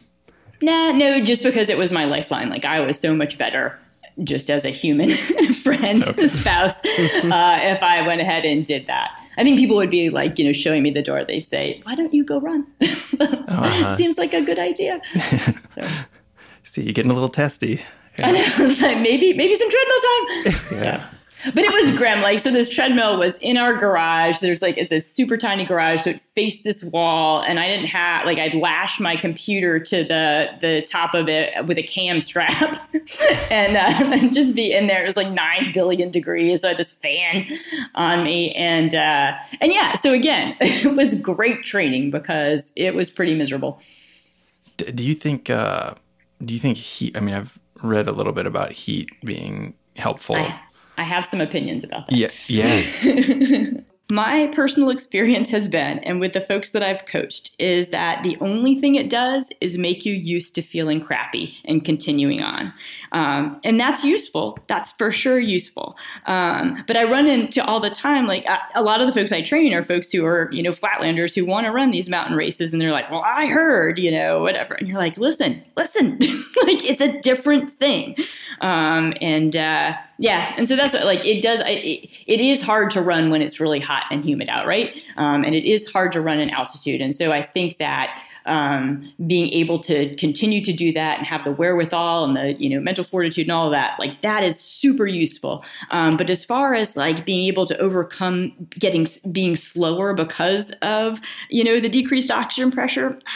Nah, no, just because it was my lifeline. Like I was so much better just as a human friend, okay. spouse, uh, if I went ahead and did that. I think people would be like, you know, showing me the door. They'd say, "Why don't you go run? uh-huh. Seems like a good idea." So. See, you're getting a little testy. Yeah. like maybe maybe some treadmill time. yeah. But it was grim. Like, so this treadmill was in our garage. There's like, it's a super tiny garage. So it faced this wall. And I didn't have, like, I'd lash my computer to the, the top of it with a cam strap and, uh, and just be in there. It was like 9 billion degrees. So I had this fan on me. And, uh, and yeah, so again, it was great training because it was pretty miserable. Do you think, uh, do you think heat? I mean, I've, read a little bit about heat being helpful. I, I have some opinions about that. Yeah, yeah. my personal experience has been, and with the folks that I've coached, is that the only thing it does is make you used to feeling crappy and continuing on. Um, and that's useful. That's for sure useful. Um, but I run into all the time, like a, lot of the folks I train are folks who are, you know, flatlanders who want to run these mountain races. And they're like, well, I heard, you know, whatever. And you're like, listen, listen, like it's a different thing. Um, and, uh, yeah, and so that's what, like it does. It, it is hard to run when it's really hot and humid out, right? Um, and it is hard to run in altitude. And so I think that um, being able to continue to do that and have the wherewithal and the you know mental fortitude and all of that, like that is super useful. Um, but as far as like being able to overcome getting being slower because of you know the decreased oxygen pressure.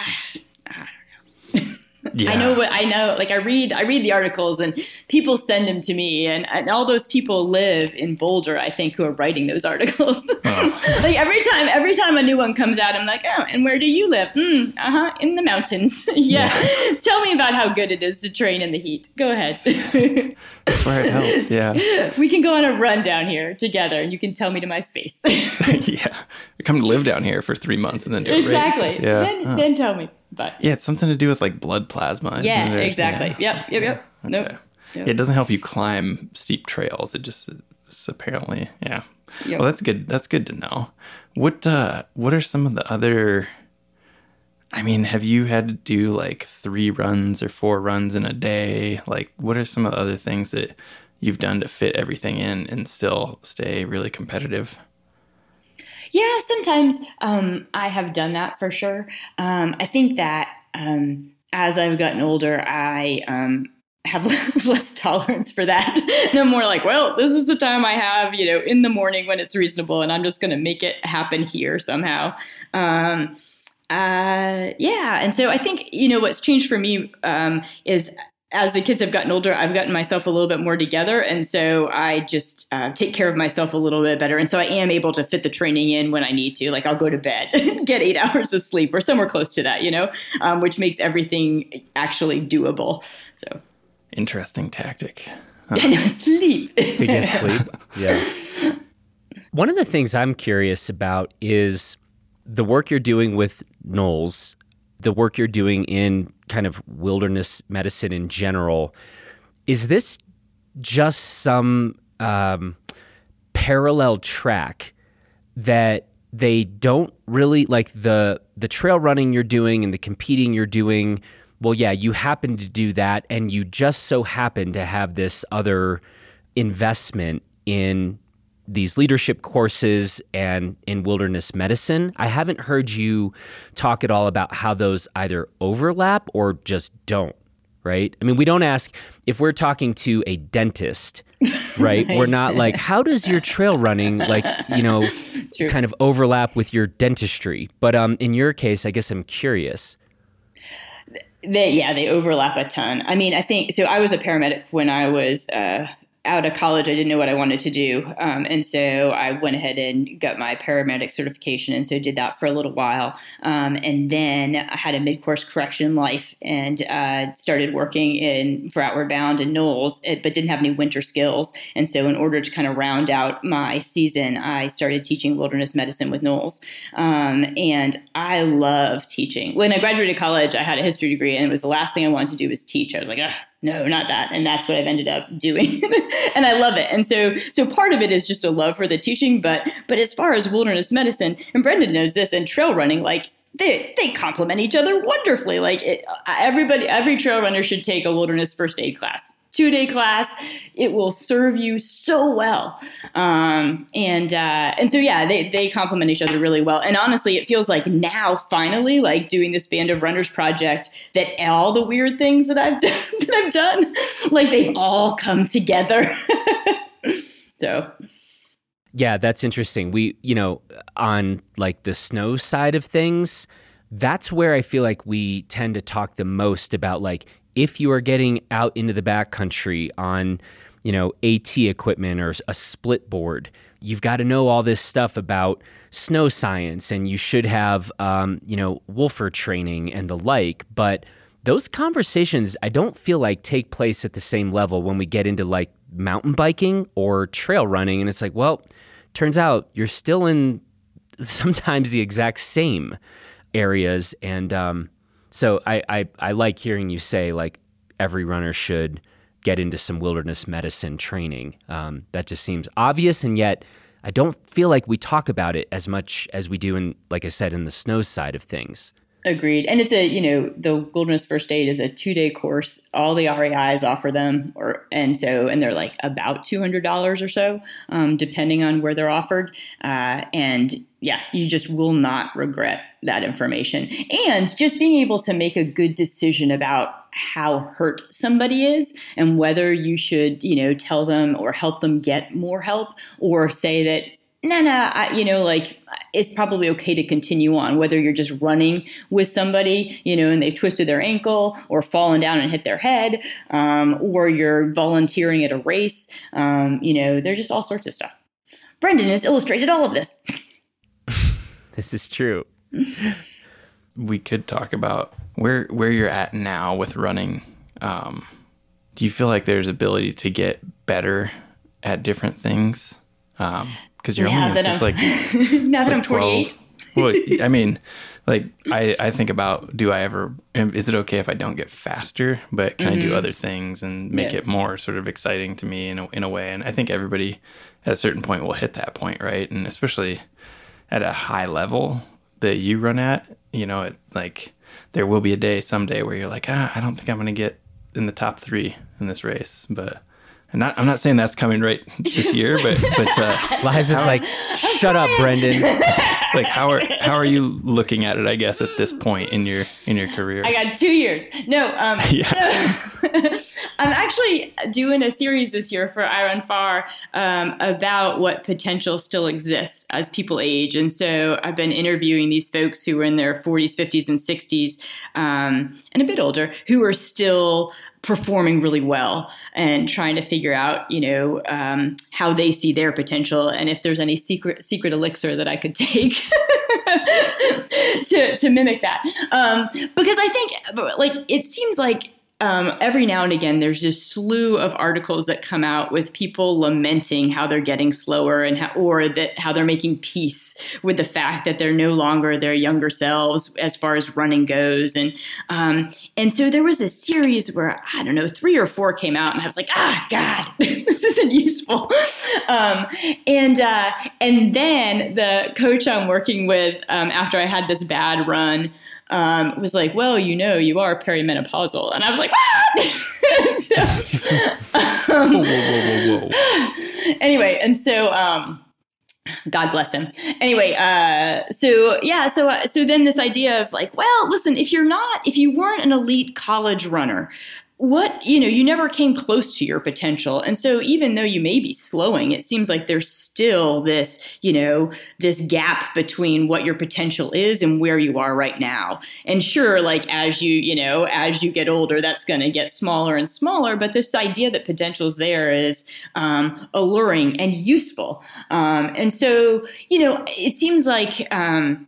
Yeah. I know what I know. Like I read, I read the articles, and people send them to me, and, and all those people live in Boulder. I think who are writing those articles. Oh. like every time, every time a new one comes out, I'm like, oh, and where do you live? Mm, uh huh, in the mountains. yeah. yeah. Tell me about how good it is to train in the heat. Go ahead. That's where it helps. Yeah. We can go on a run down here together, and you can tell me to my face. yeah. Come to live down here for three months, and then do exactly. Yeah. Then, huh. then tell me. But yeah, it's something to do with like blood plasma. Yeah, exactly. Yeah. Yep, yep, yep. Okay. Nope. Yep. Yeah, it doesn't help you climb steep trails. It just it's apparently, yeah. Yep. Well, that's good. That's good to know. What uh what are some of the other I mean, have you had to do like 3 runs or 4 runs in a day? Like what are some of the other things that you've done to fit everything in and still stay really competitive? Yeah, sometimes um, I have done that for sure. Um, I think that um, as I've gotten older, I um, have less tolerance for that. I'm more like, well, this is the time I have, you know, in the morning when it's reasonable, and I'm just going to make it happen here somehow. Um, uh, yeah, and so I think you know what's changed for me um, is as the kids have gotten older, I've gotten myself a little bit more together. And so I just uh, take care of myself a little bit better. And so I am able to fit the training in when I need to. Like I'll go to bed, get eight hours of sleep or somewhere close to that, you know, um, which makes everything actually doable. So interesting tactic. Huh. I know, sleep. to get sleep. Yeah. One of the things I'm curious about is the work you're doing with NOLS, the work you're doing in kind of wilderness medicine in general. Is this just some um, parallel track that they don't really like the the trail running you're doing and the competing you're doing? Well, yeah, you happen to do that, and you just so happen to have this other investment in these leadership courses and in wilderness medicine. I haven't heard you talk at all about how those either overlap or just don't, right? I mean, we don't ask if we're talking to a dentist, right? right. We're not like, how does your trail running, like, you know, True. kind of overlap with your dentistry? But um, in your case, I guess I'm curious. They, yeah, they overlap a ton. I mean, I think so. I was a paramedic when I was uh, out of college, I didn't know what I wanted to do. Um, and so I went ahead and got my paramedic certification. And so did that for a little while. Um, and then I had a mid course correction life and uh, started working in for Outward Bound and NOLS, but didn't have any winter skills. And so, in order to kind of round out my season, I started teaching wilderness medicine with NOLS. Um, and I love teaching. When I graduated college, I had a history degree, and it was the last thing I wanted to do was teach. I was like, no, not that. And that's what I've ended up doing. and I love it. And so so part of it is just a love for the teaching, but but as far as wilderness medicine, and Brendan knows this, and trail running, like they they complement each other wonderfully. Like it, everybody, every trail runner should take a wilderness first aid class two day class. It will serve you so well. Um, and uh, and so yeah, they they complement each other really well. And honestly, it feels like now finally, like doing this band of runners project, that all the weird things that I've done, that I've done, like they've all come together. so. Yeah, that's interesting. We, you know, on like the snow side of things, that's where I feel like we tend to talk the most about like if you are getting out into the backcountry on, you know, AT equipment or a split board, you've got to know all this stuff about snow science and you should have, um, you know, WFR training and the like. But those conversations, I don't feel like take place at the same level when we get into like mountain biking or trail running. And it's like, well, turns out you're still in sometimes the exact same areas. And um, so I, I, I like hearing you say like every runner should get into some wilderness medicine training. Um, that just seems obvious, and yet I don't feel like we talk about it as much as we do in, like I said, in the snow side of things. Agreed. And it's a, you know, the Wilderness First Aid is a two day course. All the REIs offer them, or and so, and they're like about two hundred dollars or so, um, depending on where they're offered. Uh, and yeah, you just will not regret that information. And just being able to make a good decision about how hurt somebody is and whether you should, you know, tell them or help them get more help or say that no, no, you know, like it's probably okay to continue on, whether you're just running with somebody, you know, and they've twisted their ankle or fallen down and hit their head, um, or you're volunteering at a race. Um, you know, there's just all sorts of stuff. Brendan has illustrated all of this. this is true. we could talk about where where you're at now with running. Um, do you feel like there's ability to get better at different things? Um, because you're now only just like now that I'm 28. well, I mean, like I, I think about do I ever is it okay if I don't get faster, but can mm-hmm. I do mm-hmm. other things and make yeah. it more sort of exciting to me in a, in a way? And I think everybody at a certain point will hit that point, right? And especially at a high level that you run at, you know, it like there will be a day someday where you're like, ah, I don't think I'm going to get in the top three in this race, but and not, I'm not saying that's coming right this year, but but uh, Liza's like, shut up, Brendan. like how are how are you looking at it? I guess at this point in your in your career, I got two years. No, um, yeah. So, I'm actually doing a series this year for iRunFar um, about what potential still exists as people age, and so I've been interviewing these folks who are in their 40s, 50s, and 60s, um, and a bit older, who are still performing really well and trying to figure out you know um, how they see their potential and if there's any secret secret elixir that i could take to, to mimic that. Um, because i think like it seems like um, every now and again, there's this slew of articles that come out with people lamenting how they're getting slower and how, or that how they're making peace with the fact that they're no longer their younger selves as far as running goes. And um, and so there was a series where I don't know three or four came out, and I was like, ah, God, this isn't useful. Um, and uh, and then the coach I'm working with um, after I had this bad run um, was like, well, you know, you are perimenopausal. And I was like, so, um, whoa, whoa, whoa, whoa, Anyway, and so, um, God bless him. Anyway, uh, so yeah, so uh, so then this idea of like, well, listen, if you're not, if you weren't an elite college runner, what you know you never came close to your potential and so even though you may be slowing it seems like there's still this you know this gap between what your potential is and where you are right now. And sure like as you you know as you get older that's going to get smaller and smaller but this idea that potential is there is um, alluring and useful. Um, and so you know it seems like um,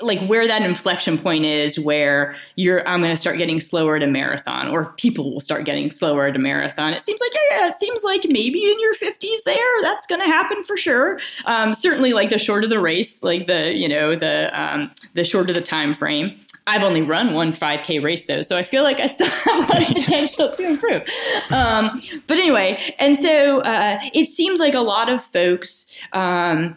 like where that inflection point is where you're i'm going to start getting slower at a marathon or people will start getting slower at a marathon. It seems like yeah, yeah it seems like maybe in your 50s there that's going to happen for sure. Um, certainly like the shorter the race like the you know the um, the shorter the time frame. I've only run one 5K race though, so I feel like I still have a lot of potential to improve. Um, but anyway, and so uh, it seems like a lot of folks um,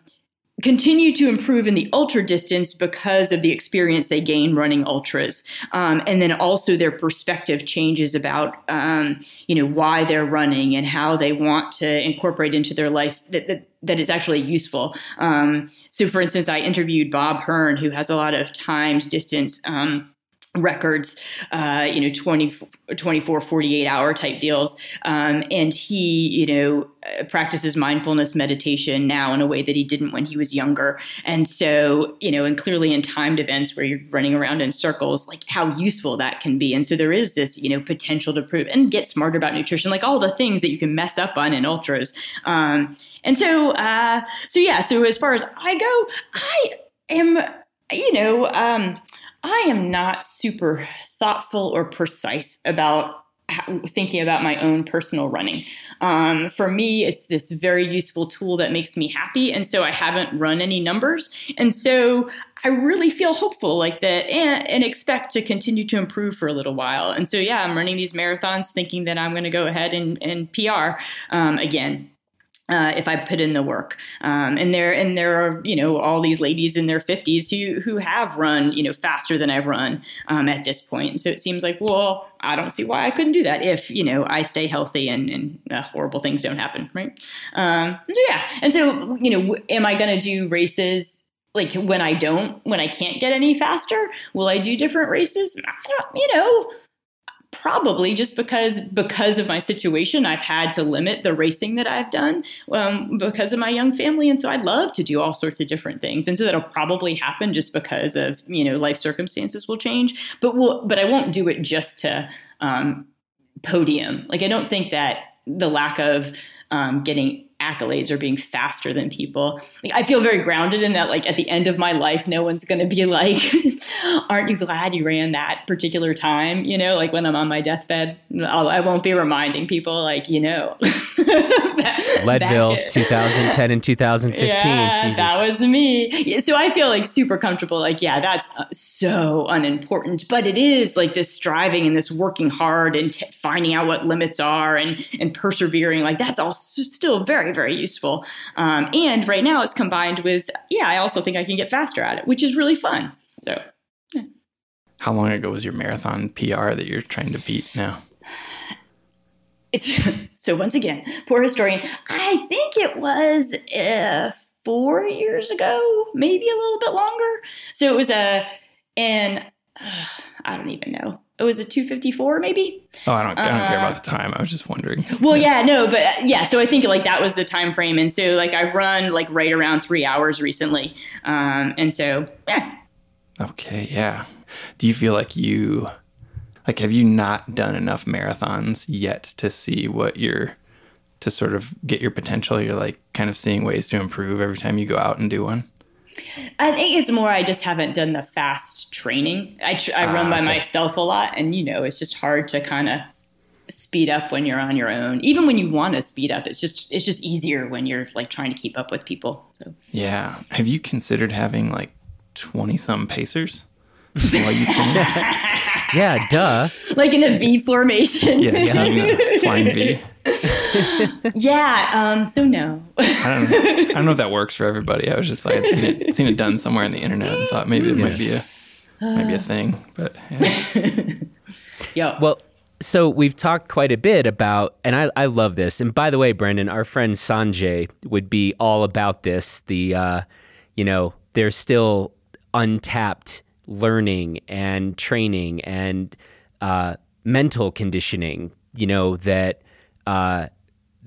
continue to improve in the ultra distance because of the experience they gain running ultras. Um, and then also their perspective changes about um, you know why they're running and how they want to incorporate into their life that, that, that is actually useful. Um, so for instance i interviewed bob hearn who has a lot of times distance um, records, uh, you know, 20, 24, 48 hour type deals. Um, and he, you know, uh, practices mindfulness meditation now in a way that he didn't when he was younger. And so, you know, and clearly in timed events where you're running around in circles, like how useful that can be. And so there is this, you know, potential to prove and get smarter about nutrition, like all the things that you can mess up on in ultras. Um, and so, uh, so yeah, so as far as I go, I am, you know, um, I am not super thoughtful or precise about thinking about my own personal running. Um, for me, it's this very useful tool that makes me happy. And so I haven't run any numbers. And so I really feel hopeful like that and, and expect to continue to improve for a little while. And so, yeah, I'm running these marathons thinking that I'm going to go ahead and, and PR um, again uh, if I put in the work. Um, and there and there are you know all these ladies in their 50s who who have run you know faster than I've run um, at this point. So it seems like well I don't see why I couldn't do that if you know I stay healthy and, and uh, horrible things don't happen, right? Um, so yeah, and so you know am I going to do races? Like when I don't, when I can't get any faster, will I do different races? I don't, you know, probably just because because of my situation i've had to limit the racing that i've done um, because of my young family. And so i'd love to do all sorts of different things. And so that'll probably happen just because of you know life circumstances will change. But we'll, but i won't do it just to um, podium. Like i don't think that the lack of um, getting accolades or being faster than people. Like, I feel very grounded in that. Like at the end of my life, no one's going to be like, "Aren't you glad you ran that particular time?" You know, like when I'm on my deathbed, I'll, I will not be reminding people, like you know, Leadville, 2010 and 2015. Yeah, that was me. So I feel like super comfortable. Like, yeah, that's uh, so unimportant, but it is like this striving and this working hard and t- finding out what limits are and and persevering. Like that's all still very very useful. Um, and right now it's combined with yeah, I also think I can get faster at it, which is really fun. So. Yeah. How long ago was your marathon PR that you're trying to beat now? It's so once again, poor historian. I think it was uh, four years ago, maybe a little bit longer. So it was a, and uh, I don't even know. It was a 254, maybe. Oh, I don't, I don't uh, care about uh, the time. I was just wondering. Well, yeah, no, but uh, yeah. So I think like that was the time frame, and so like I've run like right around three hours recently, um, and so yeah. Okay, yeah. Do you feel like you like have you not done enough marathons yet to see what you're to sort of get your potential you're like kind of seeing ways to improve every time you go out and do one i think it's more i just haven't done the fast training i, tr- I run ah, by okay. myself a lot and you know it's just hard to kind of speed up when you're on your own even when you want to speed up it's just it's just easier when you're like trying to keep up with people so yeah have you considered having like 20 some pacers while you train yeah, duh. Like in a V formation. Yeah, yeah. flying V. yeah. Um, so no. I don't, know, I don't know if that works for everybody. I was just like, I'd seen it, seen it done somewhere on the internet and thought maybe it might be a, might be a thing. But yeah. yeah. Well, so we've talked quite a bit about, and I, I love this. And by the way, Brendan, our friend Sanjay would be all about this. The, uh, you know, there's still untapped learning and training and uh, mental conditioning, you know, that uh,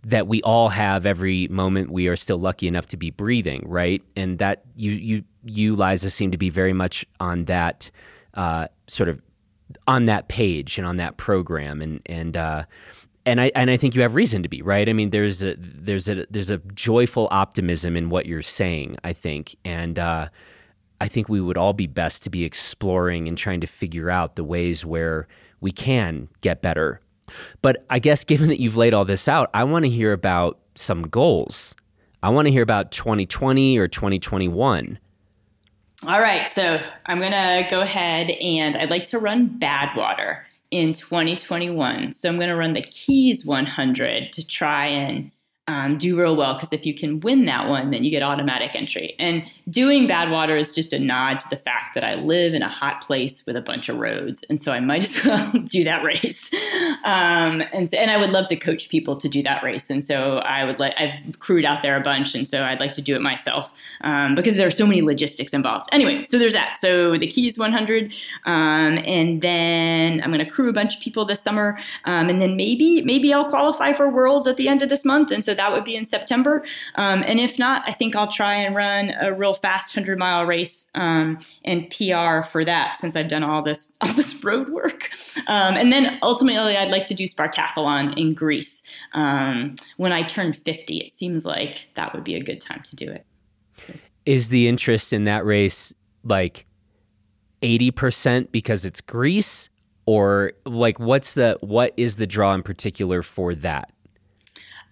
that we all have every moment we are still lucky enough to be breathing, right? And that you you you Liza seem to be very much on that uh, sort of on that page and on that program, and and uh, and I and I think you have reason to be right. I mean, there's a there's a there's a joyful optimism in what you're saying. I think, and uh, I think we would all be best to be exploring and trying to figure out the ways where we can get better. But I guess given that you've laid all this out, I want to hear about some goals. I want to hear about 2020 or 2021. All right, so I'm going to go ahead and I'd like to run Badwater in 2021. So I'm going to run the Keys 100 to try and um, do real well because if you can win that one, then you get automatic entry. And doing Badwater is just a nod to the fact that I live in a hot place with a bunch of roads, and so I might as well do that race. Um, and and I would love to coach people to do that race, and so I would like I've crewed out there a bunch, and so I'd like to do it myself um, because there are so many logistics involved. Anyway, so there's that. So the Keys 100, um, and then I'm going to crew a bunch of people this summer, um, and then maybe maybe I'll qualify for Worlds at the end of this month, and so that would be in September. Um, and if not, I think I'll try and run a real fast 100 mile race um, and PR for that since I've done all this all this road work. Um, and then ultimately, I'd like to do Spartathlon in Greece um, when I turn 50. It seems like that would be a good time to do it. Is the interest in that race like 80% because it's Greece or like what's the what is the draw in particular for that?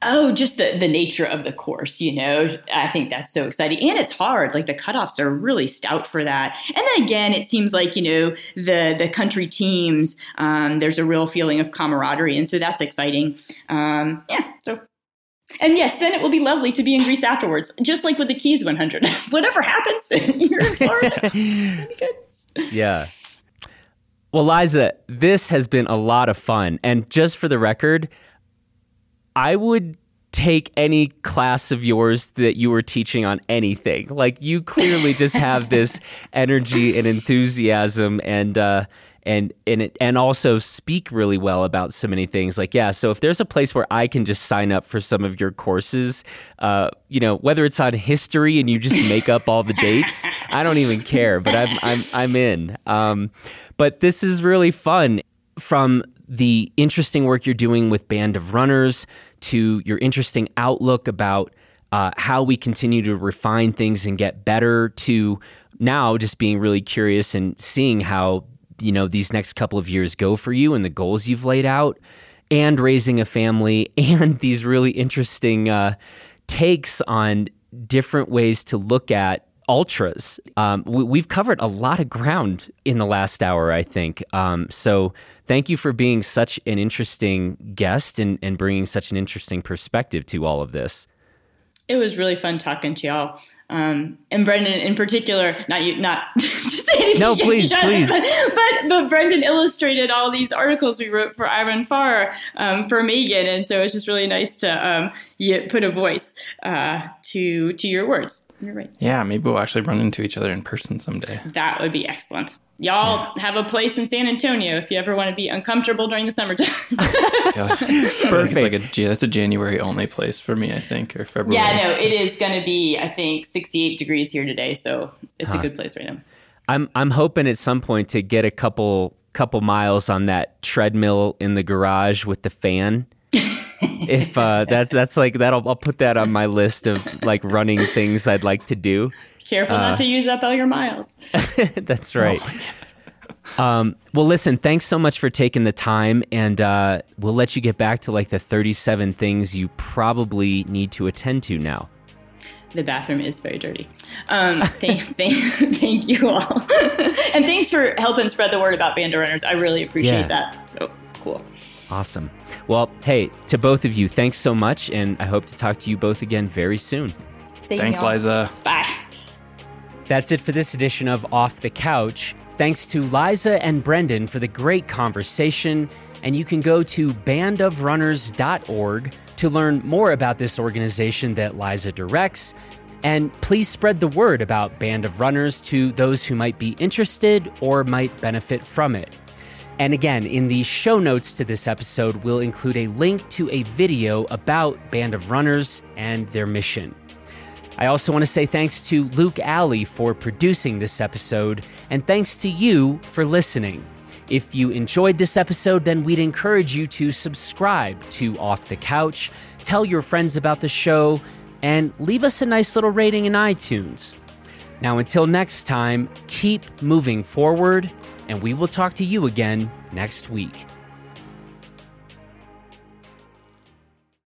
Oh, just the, the nature of the course, you know. I think that's so exciting. And it's hard. Like the cutoffs are really stout for that. And then again, it seems like, you know, the the country teams, um, there's a real feeling of camaraderie. And so that's exciting. Um, yeah. So and yes, then it will be lovely to be in Greece afterwards, just like with the Keys 100. Whatever happens, you're in Florida. Be good. Yeah. Well, Liza, this has been a lot of fun. And just for the record, I would take any class of yours that you were teaching on anything. Like you clearly just have this energy and enthusiasm and uh and and it, and also speak really well about so many things. Like yeah, so if there's a place where I can just sign up for some of your courses, uh, you know, whether it's on history and you just make up all the dates, I don't even care. But I'm I'm I'm in. Um, but this is really fun. From the interesting work you're doing with Band of Runners to your interesting outlook about uh, how we continue to refine things and get better to now just being really curious and seeing how you know these next couple of years go for you and the goals you've laid out and raising a family and these really interesting uh, takes on different ways to look at ultras. Um, we, have covered a lot of ground in the last hour, I think. Um, so thank you for being such an interesting guest and, and bringing such an interesting perspective to all of this. It was really fun talking to y'all. Um, and Brendan in particular, not you, not to say anything. No, please, please. But, but, but Brendan illustrated all these articles we wrote for iRunFar um, for Megan, and so it's just really nice to um, put a voice uh, to to your words. You're right. Yeah, maybe we'll actually run into each other in person someday. That would be excellent. Y'all yeah. have a place in San Antonio if you ever want to be uncomfortable during the summertime. Perfect. Like a, that's a January only place for me, I think, or February. Yeah, no, it is going to be, I think, 68 degrees here today, so it's huh. a good place right now. I'm I'm hoping at some point to get a couple couple miles on that treadmill in the garage with the fan if uh, that's that's like that'll I'll put that on my list of like running things I'd like to do. Careful uh, not to use up all your miles. that's right. Oh um, well, listen, thanks so much for taking the time, and uh, we'll let you get back to like the 37 things you probably need to attend to now. The bathroom is very dirty. Um, thank, thank, thank you all. and thanks for helping spread the word about Band of Runners. I really appreciate yeah. that. So cool. Awesome. Well, hey, to both of you, thanks so much, and I hope to talk to you both again very soon. Thank thanks, you Liza. Bye. That's it for this edition of Off the Couch. Thanks to Liza and Brendan for the great conversation. And you can go to bandofrunners.org to learn more about this organization that Liza directs. And please spread the word about Band of Runners to those who might be interested or might benefit from it. And again, in the show notes to this episode, we'll include a link to a video about Band of Runners and their mission. I also want to say thanks to Luke Alley for producing this episode, and thanks to you for listening. If you enjoyed this episode, then we'd encourage you to subscribe to Off the Couch, tell your friends about the show, and leave us a nice little rating in iTunes. Now, until next time, keep moving forward, and we will talk to you again next week.